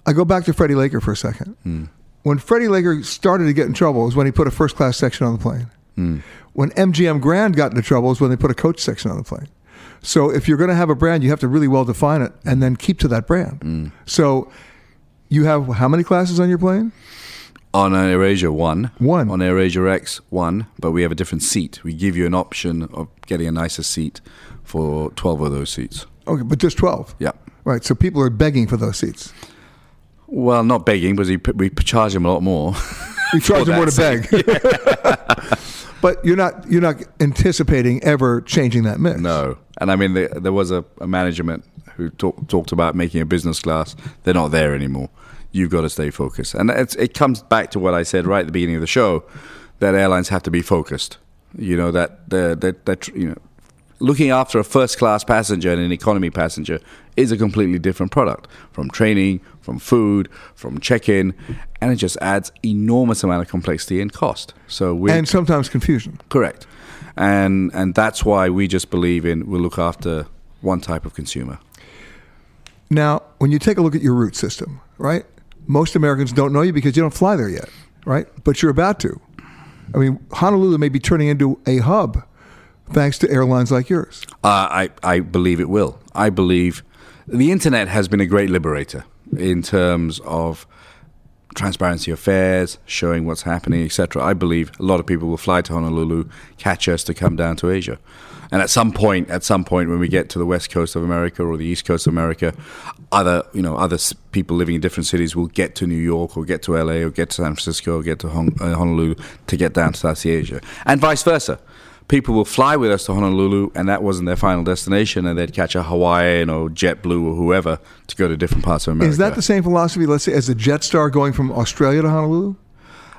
I go back to Freddie Laker for a second. Hmm. When Freddie Laker started to get in trouble was when he put a first class section on the plane. Hmm. When MGM Grand got into trouble was when they put a coach section on the plane. So if you're going to have a brand, you have to really well define it and then keep to that brand. Mm. So you have how many classes on your plane? On AirAsia, one, One. on AirAsia X one, but we have a different seat. We give you an option of getting a nicer seat for twelve of those seats. Okay, but just 12. Yeah. Right. So people are begging for those seats. Well, not begging, because we, we charge them a lot more. We charge them more to beg. but you're not you're not anticipating ever changing that mix. No, and I mean there, there was a, a management who talk, talked about making a business class. They're not there anymore. You've got to stay focused, and it comes back to what I said right at the beginning of the show that airlines have to be focused. You know that that, that you know looking after a first class passenger and an economy passenger is a completely different product from training, from food, from check-in, and it just adds enormous amount of complexity and cost. So we And sometimes confusion. Correct, and and that's why we just believe in we'll look after one type of consumer. Now, when you take a look at your route system, right? Most Americans don't know you because you don't fly there yet, right? But you're about to. I mean, Honolulu may be turning into a hub thanks to airlines like yours. Uh, I I believe it will. I believe the internet has been a great liberator in terms of transparency of fares, showing what's happening, etc. I believe a lot of people will fly to Honolulu, catch us to come down to Asia. And at some point, at some point, when we get to the west coast of America or the east coast of America, other you know other people living in different cities will get to New York or get to LA or get to San Francisco or get to Hong- uh, Honolulu to get down to Southeast Asia, and vice versa. People will fly with us to Honolulu, and that wasn't their final destination, and they'd catch a Hawaiian or JetBlue or whoever to go to different parts of America. Is that the same philosophy, let's say, as a Jetstar going from Australia to Honolulu?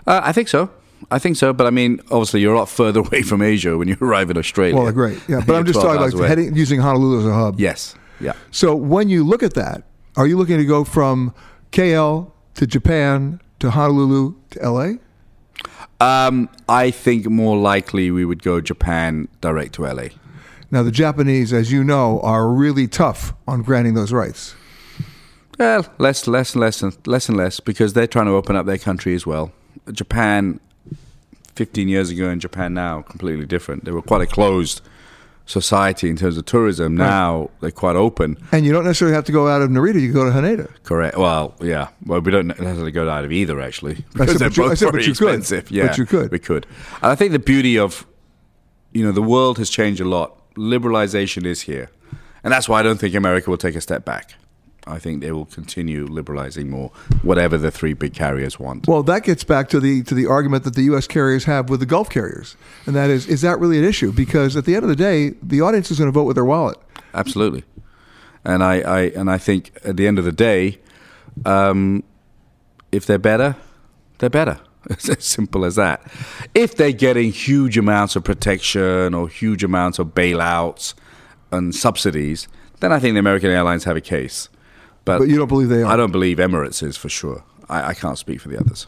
Uh, I think so. I think so, but I mean, obviously, you're a lot further away from Asia when you arrive in Australia. Well, great. Yeah, but I'm just talking about away. heading, using Honolulu as a hub. Yes. Yeah. So when you look at that, are you looking to go from KL to Japan to Honolulu to LA? Um, I think more likely we would go Japan direct to LA. Now, the Japanese, as you know, are really tough on granting those rights. Well, less, less, and less, and less and less because they're trying to open up their country as well. Japan, 15 years ago, and Japan now, completely different. They were quite a closed society in terms of tourism. Now they're quite open. And you don't necessarily have to go out of Narita, you can go to Haneda. Correct. Well, yeah. Well, we don't necessarily go out of either, actually, said, because they're but you- both said, but very you could. expensive. Yeah, But you could. We could. And I think the beauty of, you know, the world has changed a lot. Liberalization is here, and that's why I don't think America will take a step back. I think they will continue liberalizing more, whatever the three big carriers want. Well, that gets back to the to the argument that the U.S. carriers have with the Gulf carriers, and that is, is that really an issue? Because at the end of the day, the audience is going to vote with their wallet. Absolutely. And I, I and I think at the end of the day, um, if they're better, they're better. It's as simple as that. If they're getting huge amounts of protection or huge amounts of bailouts and subsidies, then I think the American airlines have a case. But, But you don't believe they are. I don't believe Emirates is for sure. I, I can't speak for the others.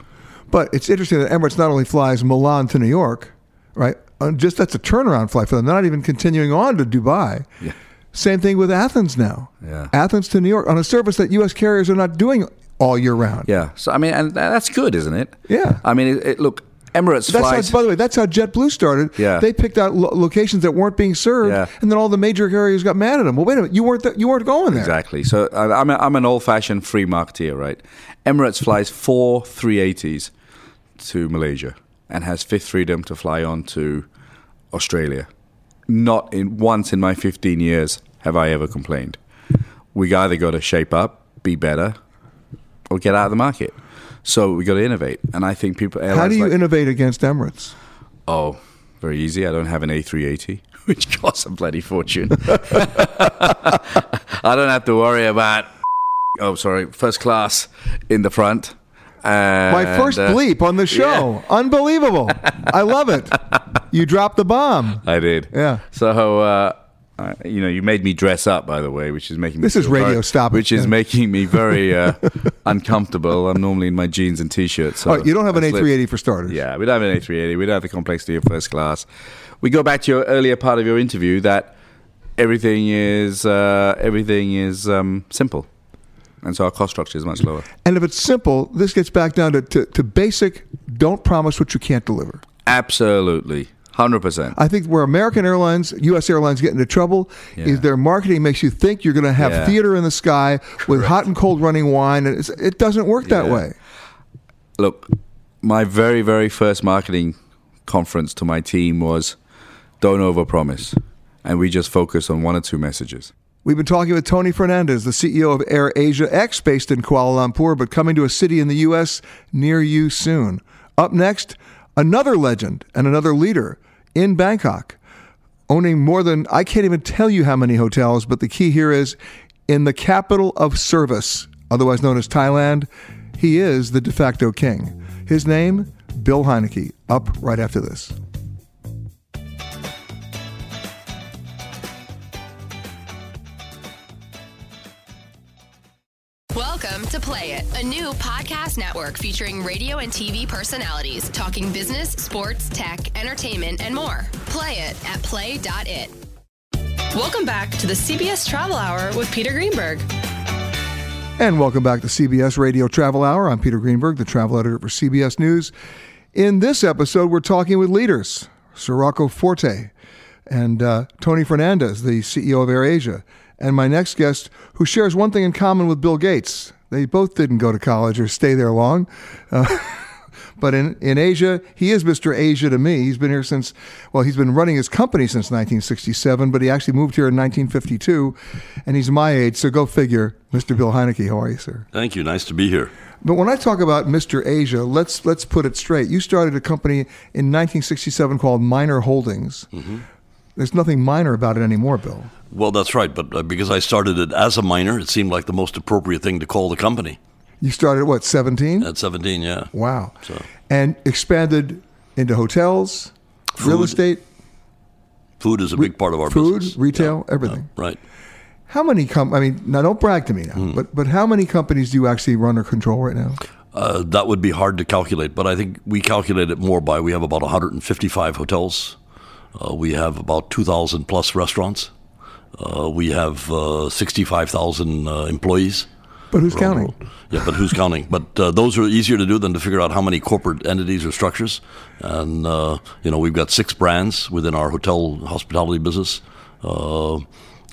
But it's interesting that Emirates not only flies Milan to New York, right? uh, Just that's a turnaround flight for them. They're not even continuing on to Dubai. Yeah. Same thing with Athens now. Yeah. Athens to New York on a service that U.S. carriers are not doing all year round. Yeah. So I mean, and that's good, isn't it? Yeah. I mean, it, it, look, Emirates That's flies. how, by the way, that's how JetBlue started. Yeah. They picked out lo- locations that weren't being served, Yeah. and then all the major carriers got mad at them. Well, wait a minute, you weren't th- you weren't going there. Exactly. So uh, I'm, a, I'm an old fashioned free marketeer, right? Emirates flies four 380s to Malaysia and has Fifth Freedom to fly on to Australia. Not in once in my 15 years have I ever complained. We either got to shape up, be better, or get out of the market. So we got to innovate, and I think people. How do you like- innovate against Emirates? Oh, very easy. I don't have an A380, which costs a bloody fortune. I don't have to worry about, oh, sorry, first class in the front. My first uh, bleep on the show. Unbelievable. I love it. You dropped the bomb. I did. Yeah. So, uh, uh, you know, you made me dress up, by the way, which is making me This is radio, very- stop. Which is making me very uh, uncomfortable. I'm normally in my jeans and t-shirts. So right, you don't have an A380 for starters. Yeah, we don't have an A380. We don't have the complexity of first class. We go back to your earlier part of your interview that everything is uh, everything is um, simple, and so our cost structure is much lower. And if it's simple, this gets back down to, to, to basic don't promise what you can't deliver. Absolutely, Hundred percent. I think where American Airlines, U.S. Airlines get into trouble Yeah. is their marketing makes you think you're going to have Yeah. theater in the sky with hot and cold running wine, and it's, it doesn't work that way. Look, my very very first marketing conference to my team was don't overpromise, and we just focus on one or two messages. We've been talking with Tony Fernandez, the CEO of Air Asia X, based in Kuala Lumpur, but coming to a city in the U.S. near you soon. Up next, another legend and another leader in Bangkok, owning more than, I can't even tell you how many hotels, but the key here is in the capital of service, otherwise known as Thailand, he is the de facto king. His name, Bill Heinecke. Up right after this. Play It, a new podcast network featuring radio and TV personalities talking business, sports, tech, entertainment, and more. Play it at play.it. Welcome back to the CBS Travel Hour with Peter Greenberg. And welcome back to CBS Radio Travel Hour. I'm Peter Greenberg, the travel editor for CBS News. In this episode, we're talking with leaders Sir Rocco Forte and uh, Tony Fernandez, the CEO of AirAsia, and my next guest, who shares one thing in common with Bill Gates. They both didn't go to college or stay there long. Uh, but in, in Asia, he is Mr. Asia to me. He's been here since, well, he's been running his company since 1967, but he actually moved here in 1952, and he's my age, so go figure. Mr. Bill Heinecke, how are you, sir? Thank you. Nice to be here. But when I talk about Mr. Asia, let's let's put it straight. You started a company in 1967 called Minor Holdings. There's nothing minor about it anymore, Bill. Well, that's right. But uh, because I started it as a minor, it seemed like the most appropriate thing to call the company You started at what, 17? at 17. Yeah. Wow. So- And expanded into hotels, real estate, Food is a big part of our food, business. retail, Yeah, everything. yeah, right. How many com- I mean, now don't brag to me now, Hmm. but but how many companies do you actually run or control right now? Uh, that would be hard to calculate, but I think we calculate it more by we have about 155 hotels. Uh, we have about 2,000 plus restaurants. Uh, we have uh, 65,000 uh, employees. But who's counting? Yeah, but who's counting? But uh, those are easier to do than to figure out how many corporate entities or structures. And uh, you know, we've got six brands within our hotel hospitality business. Uh,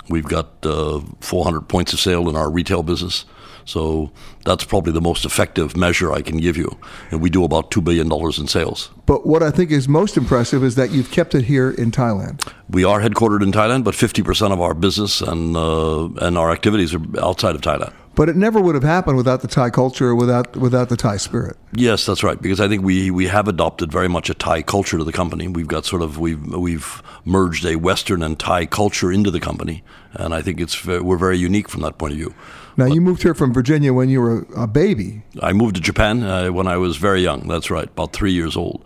we've got uh, 400 points of sale in our retail business. So that's probably the most effective measure I can give you. And we do about two billion dollars in sales. But what I think is most impressive is that you've kept it here in Thailand. We are headquartered in Thailand, but 50% of our business and uh, and our activities are outside of Thailand. But it never would have happened without the Thai culture, without without the Thai spirit. Yes, that's right. Because I think we, we have adopted very much a Thai culture to the company. We've got sort of we've we've merged a Western and Thai culture into the company, and I think it's we're very unique from that point of view. Now you moved here from Virginia when you were a baby, I moved to Japan uh, when I was very young. That's right, about three years old,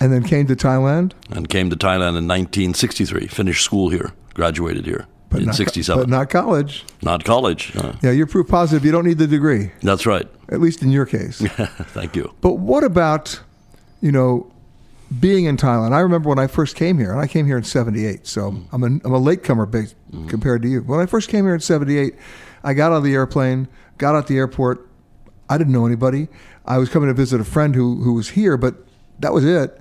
and then came to Thailand. and came to Thailand in 1963. Finished school here, graduated here in not, '67. but not college. Not college. Uh, Yeah, you're proof positive you don't need the degree, that's right. at least in your case. Thank you. but what about, you know, being in Thailand? I remember when I first came here, and I came here in '78, so mm. I'm a I'm a latecomer based mm. compared to you. When I first came here in '78, I got on the airplane, got out the airport. I didn't know anybody. I was coming to visit a friend who who was here, but that was it.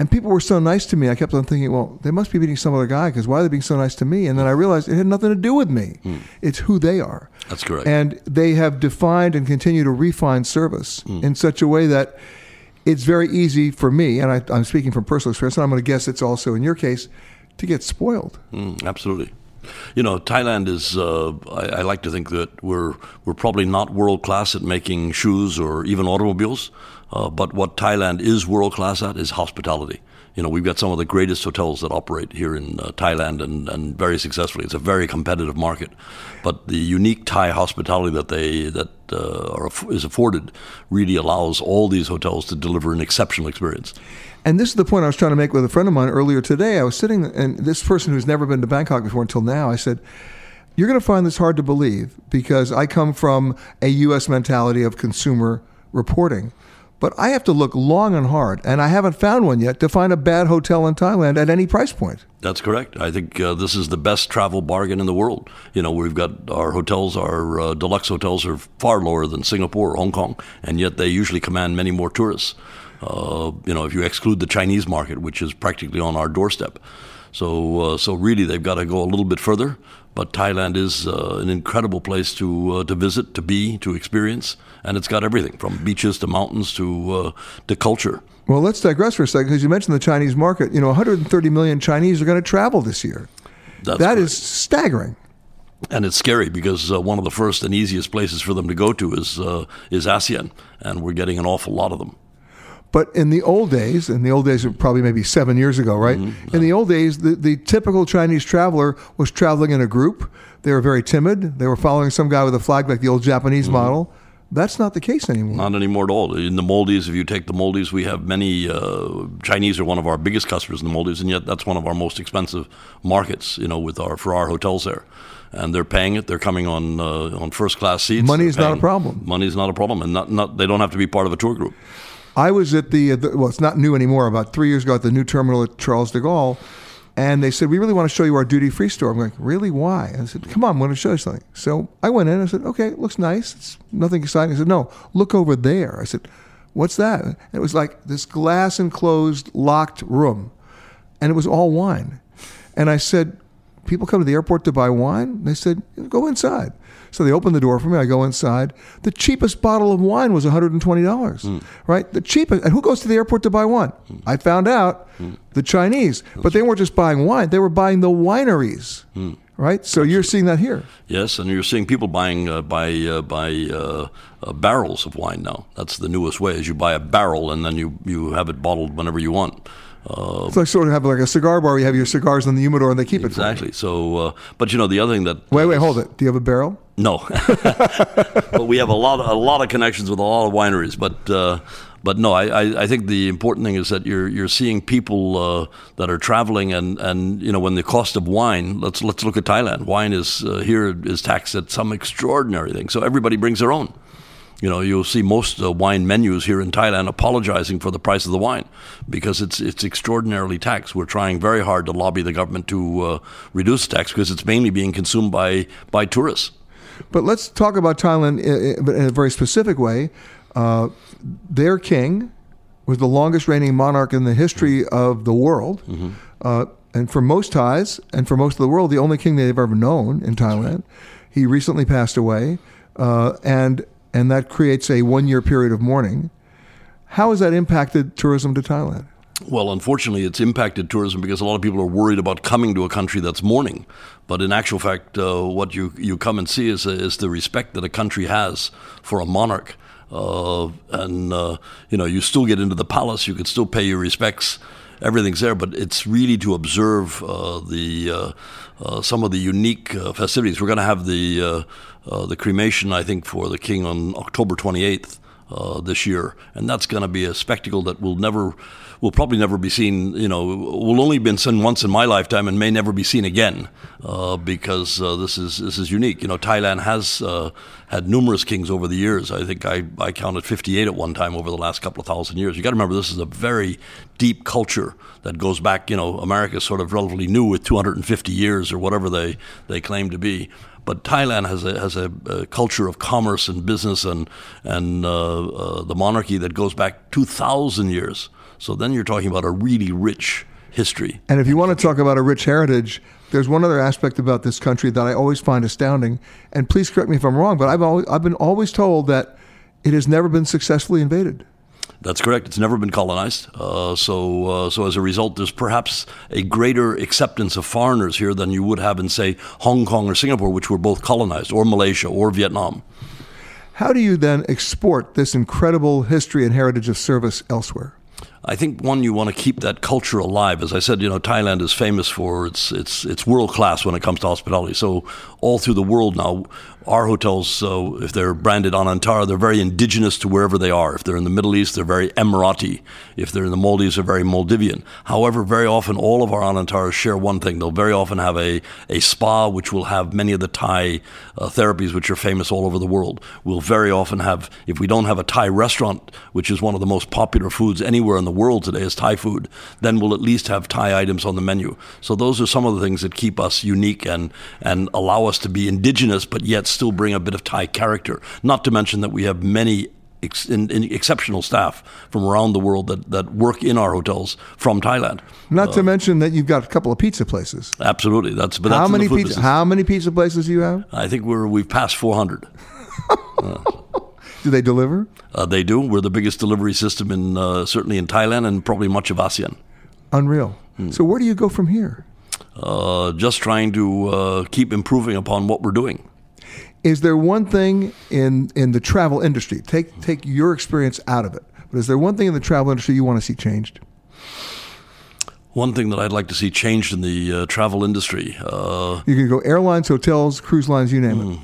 And people were so nice to me. I kept on thinking, well, they must be meeting some other guy because why are they being so nice to me? And then I realized it had nothing to do with me. Mm. It's who they are. That's correct. And they have defined and continue to refine service Hmm. in such a way that it's very easy for me, and I, I'm speaking from personal experience, and I'm going to guess it's also in your case, to get spoiled. Mm, absolutely. You know, Thailand is. Uh, I, I like to think that we're we're probably not world class at making shoes or even automobiles, uh, but what Thailand is world class at is hospitality. You know, we've got some of the greatest hotels that operate here in uh, Thailand and, and very successfully. It's a very competitive market, but the unique Thai hospitality that they that uh, are, is afforded really allows all these hotels to deliver an exceptional experience. And this is the point I was trying to make with a friend of mine earlier today. I was sitting, and this person who's never been to Bangkok before until now, I said, You're going to find this hard to believe because I come from a U.S. mentality of consumer reporting. But I have to look long and hard, and I haven't found one yet to find a bad hotel in Thailand at any price point. That's correct. I think uh, this is the best travel bargain in the world. You know, we've got our hotels, our uh, deluxe hotels are far lower than Singapore or Hong Kong, and yet they usually command many more tourists. Uh, you know, if you exclude the Chinese market, which is practically on our doorstep. So, uh, so really, they've got to go a little bit further. But Thailand is uh, an incredible place to uh, to visit, to be, to experience, and it's got everything from beaches to mountains to uh, to culture. Well, let's digress for a second because you mentioned the Chinese market. You know, 130 million Chinese are going to travel this year. That's That correct. is staggering. and it's scary because uh, one of the first and easiest places for them to go to is uh, is ASEAN, and we're getting an awful lot of them. But in the old days, in the old days, probably maybe seven years ago, right? In the old days, the, the typical Chinese traveler was traveling in a group. They were very timid. They were following some guy with a flag like the old Japanese model. That's not the case anymore. Not anymore at all. In the Maldives, if you take the Maldives, we have many uh, Chinese are one of our biggest customers in the Maldives, and yet that's one of our most expensive markets. You know, with our for our hotels there, and they're paying it. They're coming on uh, on first class seats. Money is not a problem. Money is not a problem, and not, not they don't have to be part of a tour group. I was at the, the well, it's not new anymore. About three years ago, at the new terminal at Charles de Gaulle, and they said we really want to show you our duty free store. I'm like, really? Why? I said, come on, I'm going to show you something. So I went in. I said, okay, it looks nice. It's nothing exciting. I said, no, look over there. I said, what's that? And it was like this glass enclosed locked room, and it was all wine. And I said, people come to the airport to buy wine. They said, go inside. So they opened the door for me. I go inside. The cheapest bottle of wine was $120, right? The cheapest. And who goes to the airport to buy wine? I found out the Chinese. But they weren't just buying wine, they were buying the wineries, right? So you're seeing that here. Yes, and you're seeing people buying uh, by uh, by uh, uh, barrels of wine now. That's the newest way: is you buy a barrel and then you you have it bottled whenever you want. Uh, It's like sort of have like a cigar bar. You have your cigars in the humidor and they keep it for exactly. So, uh, but you know the other thing that Wait, wait, hold it. Do you have a barrel? No, but we have a lot, a lot of connections with a lot of wineries. But, uh, but no, I, I, I think the important thing is that you're you're seeing people uh, that are traveling, and, and you know when the cost of wine. Let's let's look at Thailand. Wine is uh, here is taxed at some extraordinary thing. So everybody brings their own. You know, you'll see most uh, wine menus here in Thailand apologizing for the price of the wine because it's it's extraordinarily taxed. We're trying very hard to lobby the government to uh, reduce tax because it's mainly being consumed by by tourists. But let's talk about Thailand in a very specific way. Uh, their king was the longest reigning monarch in the history of the world. Uh, and for most Thais, and for most of the world, the only king they've ever known in Thailand. He recently passed away, uh, and and that creates a one year period of mourning. How has that impacted tourism to Thailand? Well, unfortunately, it's impacted tourism because a lot of people are worried about coming to a country that's mourning. But in actual fact, uh, what you, you come and see is, is the respect that a country has for a monarch. Uh, and, uh, you know, you still get into the palace, you could still pay your respects, everything's there, but it's really to observe uh, the, uh, uh, some of the unique uh, festivities. We're going to have the, uh, the cremation, I think, for the king on October 28th uh, this year, and that's going to be a spectacle that will never, will probably never be seen. You know, will only been seen once in my lifetime, and may never be seen again, uh, because uh, this is this is unique. You know, Thailand has uh, had numerous kings over the years. I think I, I counted 58 at one time over the last couple of thousand years. You got to remember, this is a very deep culture that goes back. You know, America's sort of relatively new with 250 years or whatever they they claim to be. But Thailand has a has a, a culture of commerce and business and and uh, uh, the monarchy that goes back two thousand years. So then you're talking about a really rich history. And if you want to talk about a rich heritage, there's one other aspect about this country that I always find astounding. And please correct me if I'm wrong, but I've always, I've been always told that it has never been successfully invaded. That's correct. It's never been colonized. Uh, so, uh, so as a result, there's perhaps a greater acceptance of foreigners here than you would have in, say, Hong Kong or Singapore, which were both colonized, or Malaysia or Vietnam. How do you then export this incredible history and heritage of service elsewhere? I think one you want to keep that culture alive. As I said, you know, Thailand is famous for its its its world class when it comes to hospitality. So all through the world now, our hotels, so if they're branded Anantara, they're very indigenous to wherever they are. If they're in the Middle East, they're very Emirati. If they're in the Maldives, they're very Maldivian. However, very often all of our Anantaras share one thing. They'll very often have a, a spa which will have many of the Thai uh, therapies which are famous all over the world. We'll very often have, if we don't have a Thai restaurant, which is one of the most popular foods anywhere in the world today is Thai food, then we'll at least have Thai items on the menu. So those are some of the things that keep us unique and, and allow us to be indigenous, but yet still bring a bit of Thai character. Not to mention that we have many ex- in, in exceptional staff from around the world that, that work in our hotels from Thailand. Not to mention that you've got a couple of pizza places. Absolutely, that's but How the many pizza? business. How many pizza places do you have? I think we're we've passed 400. Do they deliver? Uh, they do. We're the biggest delivery system in uh, certainly in Thailand and probably much of ASEAN. Unreal. Hmm. So where do you go from here? Uh, just trying to uh, keep improving upon what we're doing. Is there one thing in in the travel industry? Take take your experience out of it. But is there one thing in the travel industry you want to see changed? One thing that I'd like to see changed in the uh, travel industry. Uh, You can go airlines, hotels, cruise lines, you name it.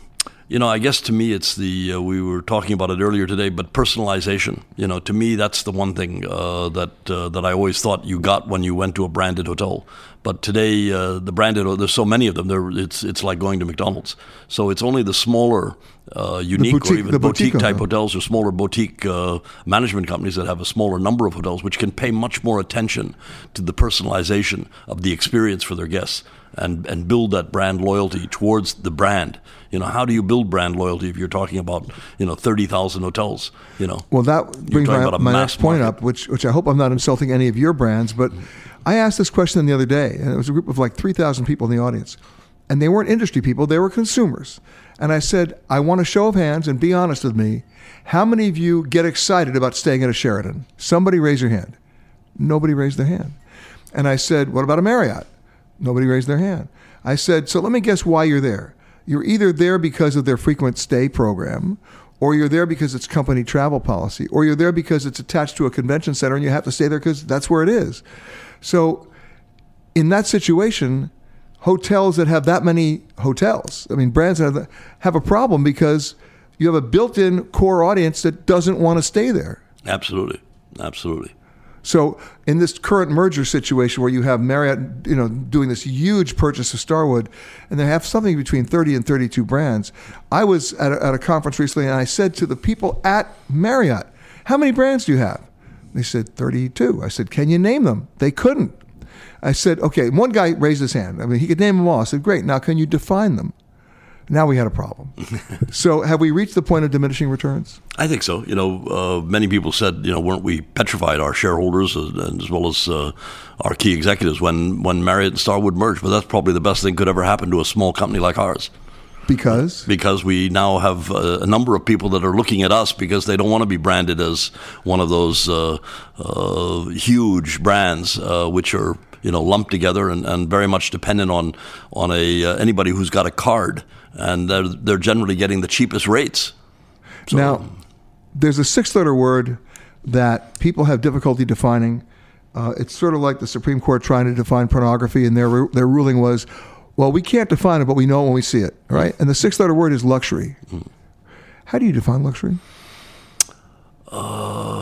You know, I guess to me, it's the uh, we were talking about it earlier today, but personalization. You know, to me, that's the one thing uh, that uh, that I always thought you got when you went to a branded hotel. But today, uh, the branded there's so many of them. There, it's it's like going to McDonald's. So it's only the smaller, uh, unique or boutique- even the boutique boutique type hotels or smaller boutique uh, management companies that have a smaller number of hotels, which can pay much more attention to the personalization of the experience for their guests and and build that brand loyalty towards the brand. You know, how do you build brand loyalty if you're talking about you know thirty thousand hotels? You know, Well, that brings my, about a my next point market. up, which which I hope I'm not insulting any of your brands, but I asked this question the other day, and it was a group of like 3,000 people in the audience, and they weren't industry people; they were consumers. And I said, I want a show of hands, and be honest with me. How many of you get excited about staying at a Sheraton? Somebody raise your hand. Nobody raised their hand. And I said, What about a Marriott? Nobody raised their hand. I said, So let me guess why you're there. You're either there because of their frequent stay program, or you're there because it's company travel policy, or you're there because it's attached to a convention center and you have to stay there because that's where it is. So, in that situation, hotels that have that many hotels, I mean, brands that have, have a problem because you have a built in core audience that doesn't want to stay there. absolutely, absolutely. So in this current merger situation where you have Marriott, you know, doing this huge purchase of Starwood, and they have something between 30 and 32 brands, I was at a, at a conference recently and I said to the people at Marriott, "How many brands do you have?" They said 32. I said, "Can you name them?" They couldn't. I said, "Okay." One guy raised his hand. I mean, he could name them all. I said, "Great. Now, can you define them?" Now we had a problem. so, have we reached the point of diminishing returns? I think so. You know, uh, many people said, you know, weren't we petrified, our shareholders as, as well as uh, our key executives, when when Marriott and Starwood merged? But that's probably the best thing could ever happen to a small company like ours. Because because we now have a, a number of people that are looking at us because they don't want to be branded as one of those uh, uh, huge brands uh, which are you know lumped together and, and very much dependent on on a uh, anybody who's got a card and they're they're generally getting the cheapest rates. So, Now, there's a six letter word that people have difficulty defining. Uh, it's sort of like the Supreme Court trying to define pornography, and their, their ruling was, well, we can't define it, but we know it when we see it, right? And the sixth letter word is luxury. Hmm. How do you define luxury? Uh,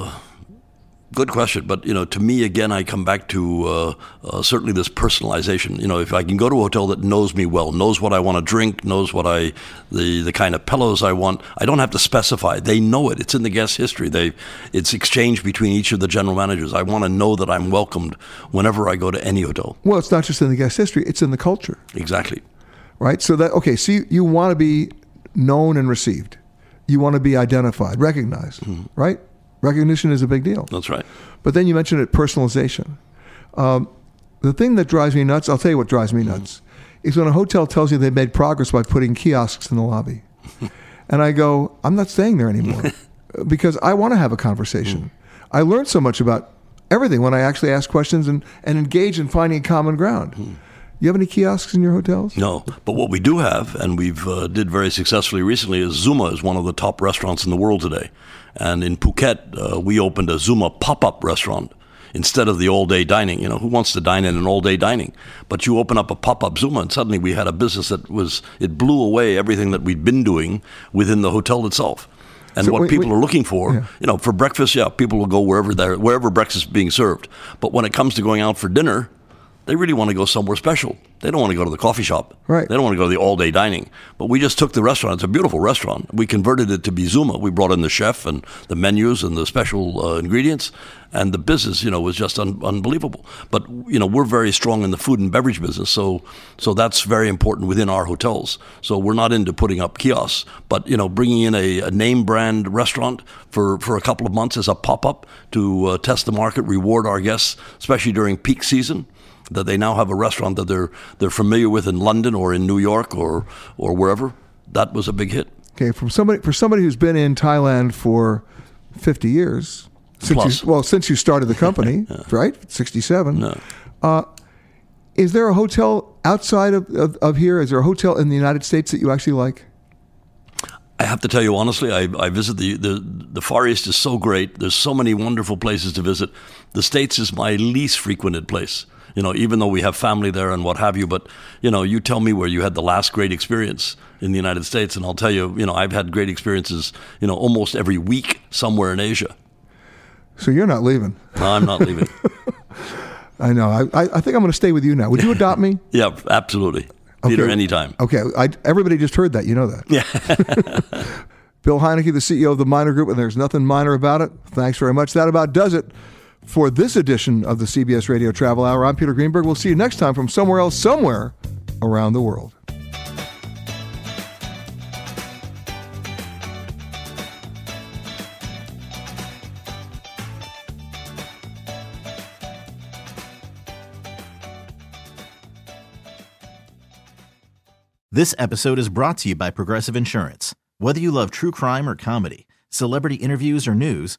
Good question, but you know, to me, again, I come back to uh, uh, certainly this personalization. You know, if I can go to a hotel that knows me well, knows what I want to drink, knows what I the the kind of pillows I want, I don't have to specify. They know it. It's in the guest history. They it's exchanged between each of the general managers. I want to know that I'm welcomed whenever I go to any hotel. Well, it's not just in the guest history, it's in the culture, Exactly. right? So that, okay, so you, you want to be known and received. You want to be identified, recognized, right? Recognition is a big deal. That's right. But then you mentioned it personalization. Um, the thing that drives me nuts, I'll tell you what drives me nuts, is when a hotel tells you they've made progress by putting kiosks in the lobby. and I go, I'm not staying there anymore because I want to have a conversation. I learned so much about everything when I actually ask questions and, and engage in finding common ground. You have any kiosks in your hotels? No, but what we do have, and we've uh, did very successfully recently, is Zuma is one of the top restaurants in the world today. And in Phuket, uh, we opened a Zuma pop-up restaurant instead of the all-day dining. You know, who wants to dine in an all-day dining? But you open up a pop-up Zuma, and suddenly we had a business that was it blew away everything that we'd been doing within the hotel itself. And So what people are looking for, Yeah. you know, for breakfast, yeah, people will go wherever they're, wherever breakfast is being served. But when it comes to going out for dinner, they really want to go somewhere special. They don't want to go to the coffee shop. Right. They don't want to go to the all day dining. But we just took the restaurant. It's a beautiful restaurant. We converted it to Bizuma. We brought in the chef and the menus and the special uh, ingredients, and the business, you know, was just un- unbelievable. But you know, we're very strong in the food and beverage business, so so that's very important within our hotels. So we're not into putting up kiosks, but you know, bringing in a, a name brand restaurant for for a couple of months as a pop up to uh, test the market, reward our guests, especially during peak season that they now have a restaurant that they're they're familiar with in London or in New York or or wherever. That was a big hit. Okay, from somebody for somebody who's been in Thailand for 50 years since Plus. you well since you started the company, right? 67. No. Uh, is there a hotel outside of, of, of here? Is there a hotel in the United States that you actually like? I have to tell you honestly, I, I visit the, the the Far East is so great. There's so many wonderful places to visit. The States is my least frequented place. You know, even though we have family there and what have you, but you know, you tell me where you had the last great experience in the United States, and I'll tell you, you know, I've had great experiences, you know, almost every week somewhere in Asia. So you're not leaving. No, I'm not leaving. I know. I, I think I'm going to stay with you now. Would you adopt me? yeah, absolutely, Peter. Anytime. Okay. I, everybody just heard that. You know that. Yeah. Bill Heinecke, the CEO of the Minor Group, and there's nothing minor about it. Thanks very much. That about does it for this edition of the CBS Radio Travel Hour. I'm Peter Greenberg. We'll see you next time from somewhere else, somewhere around the world. This episode is brought to you by Progressive Insurance. Whether you love true crime or comedy, celebrity interviews or news,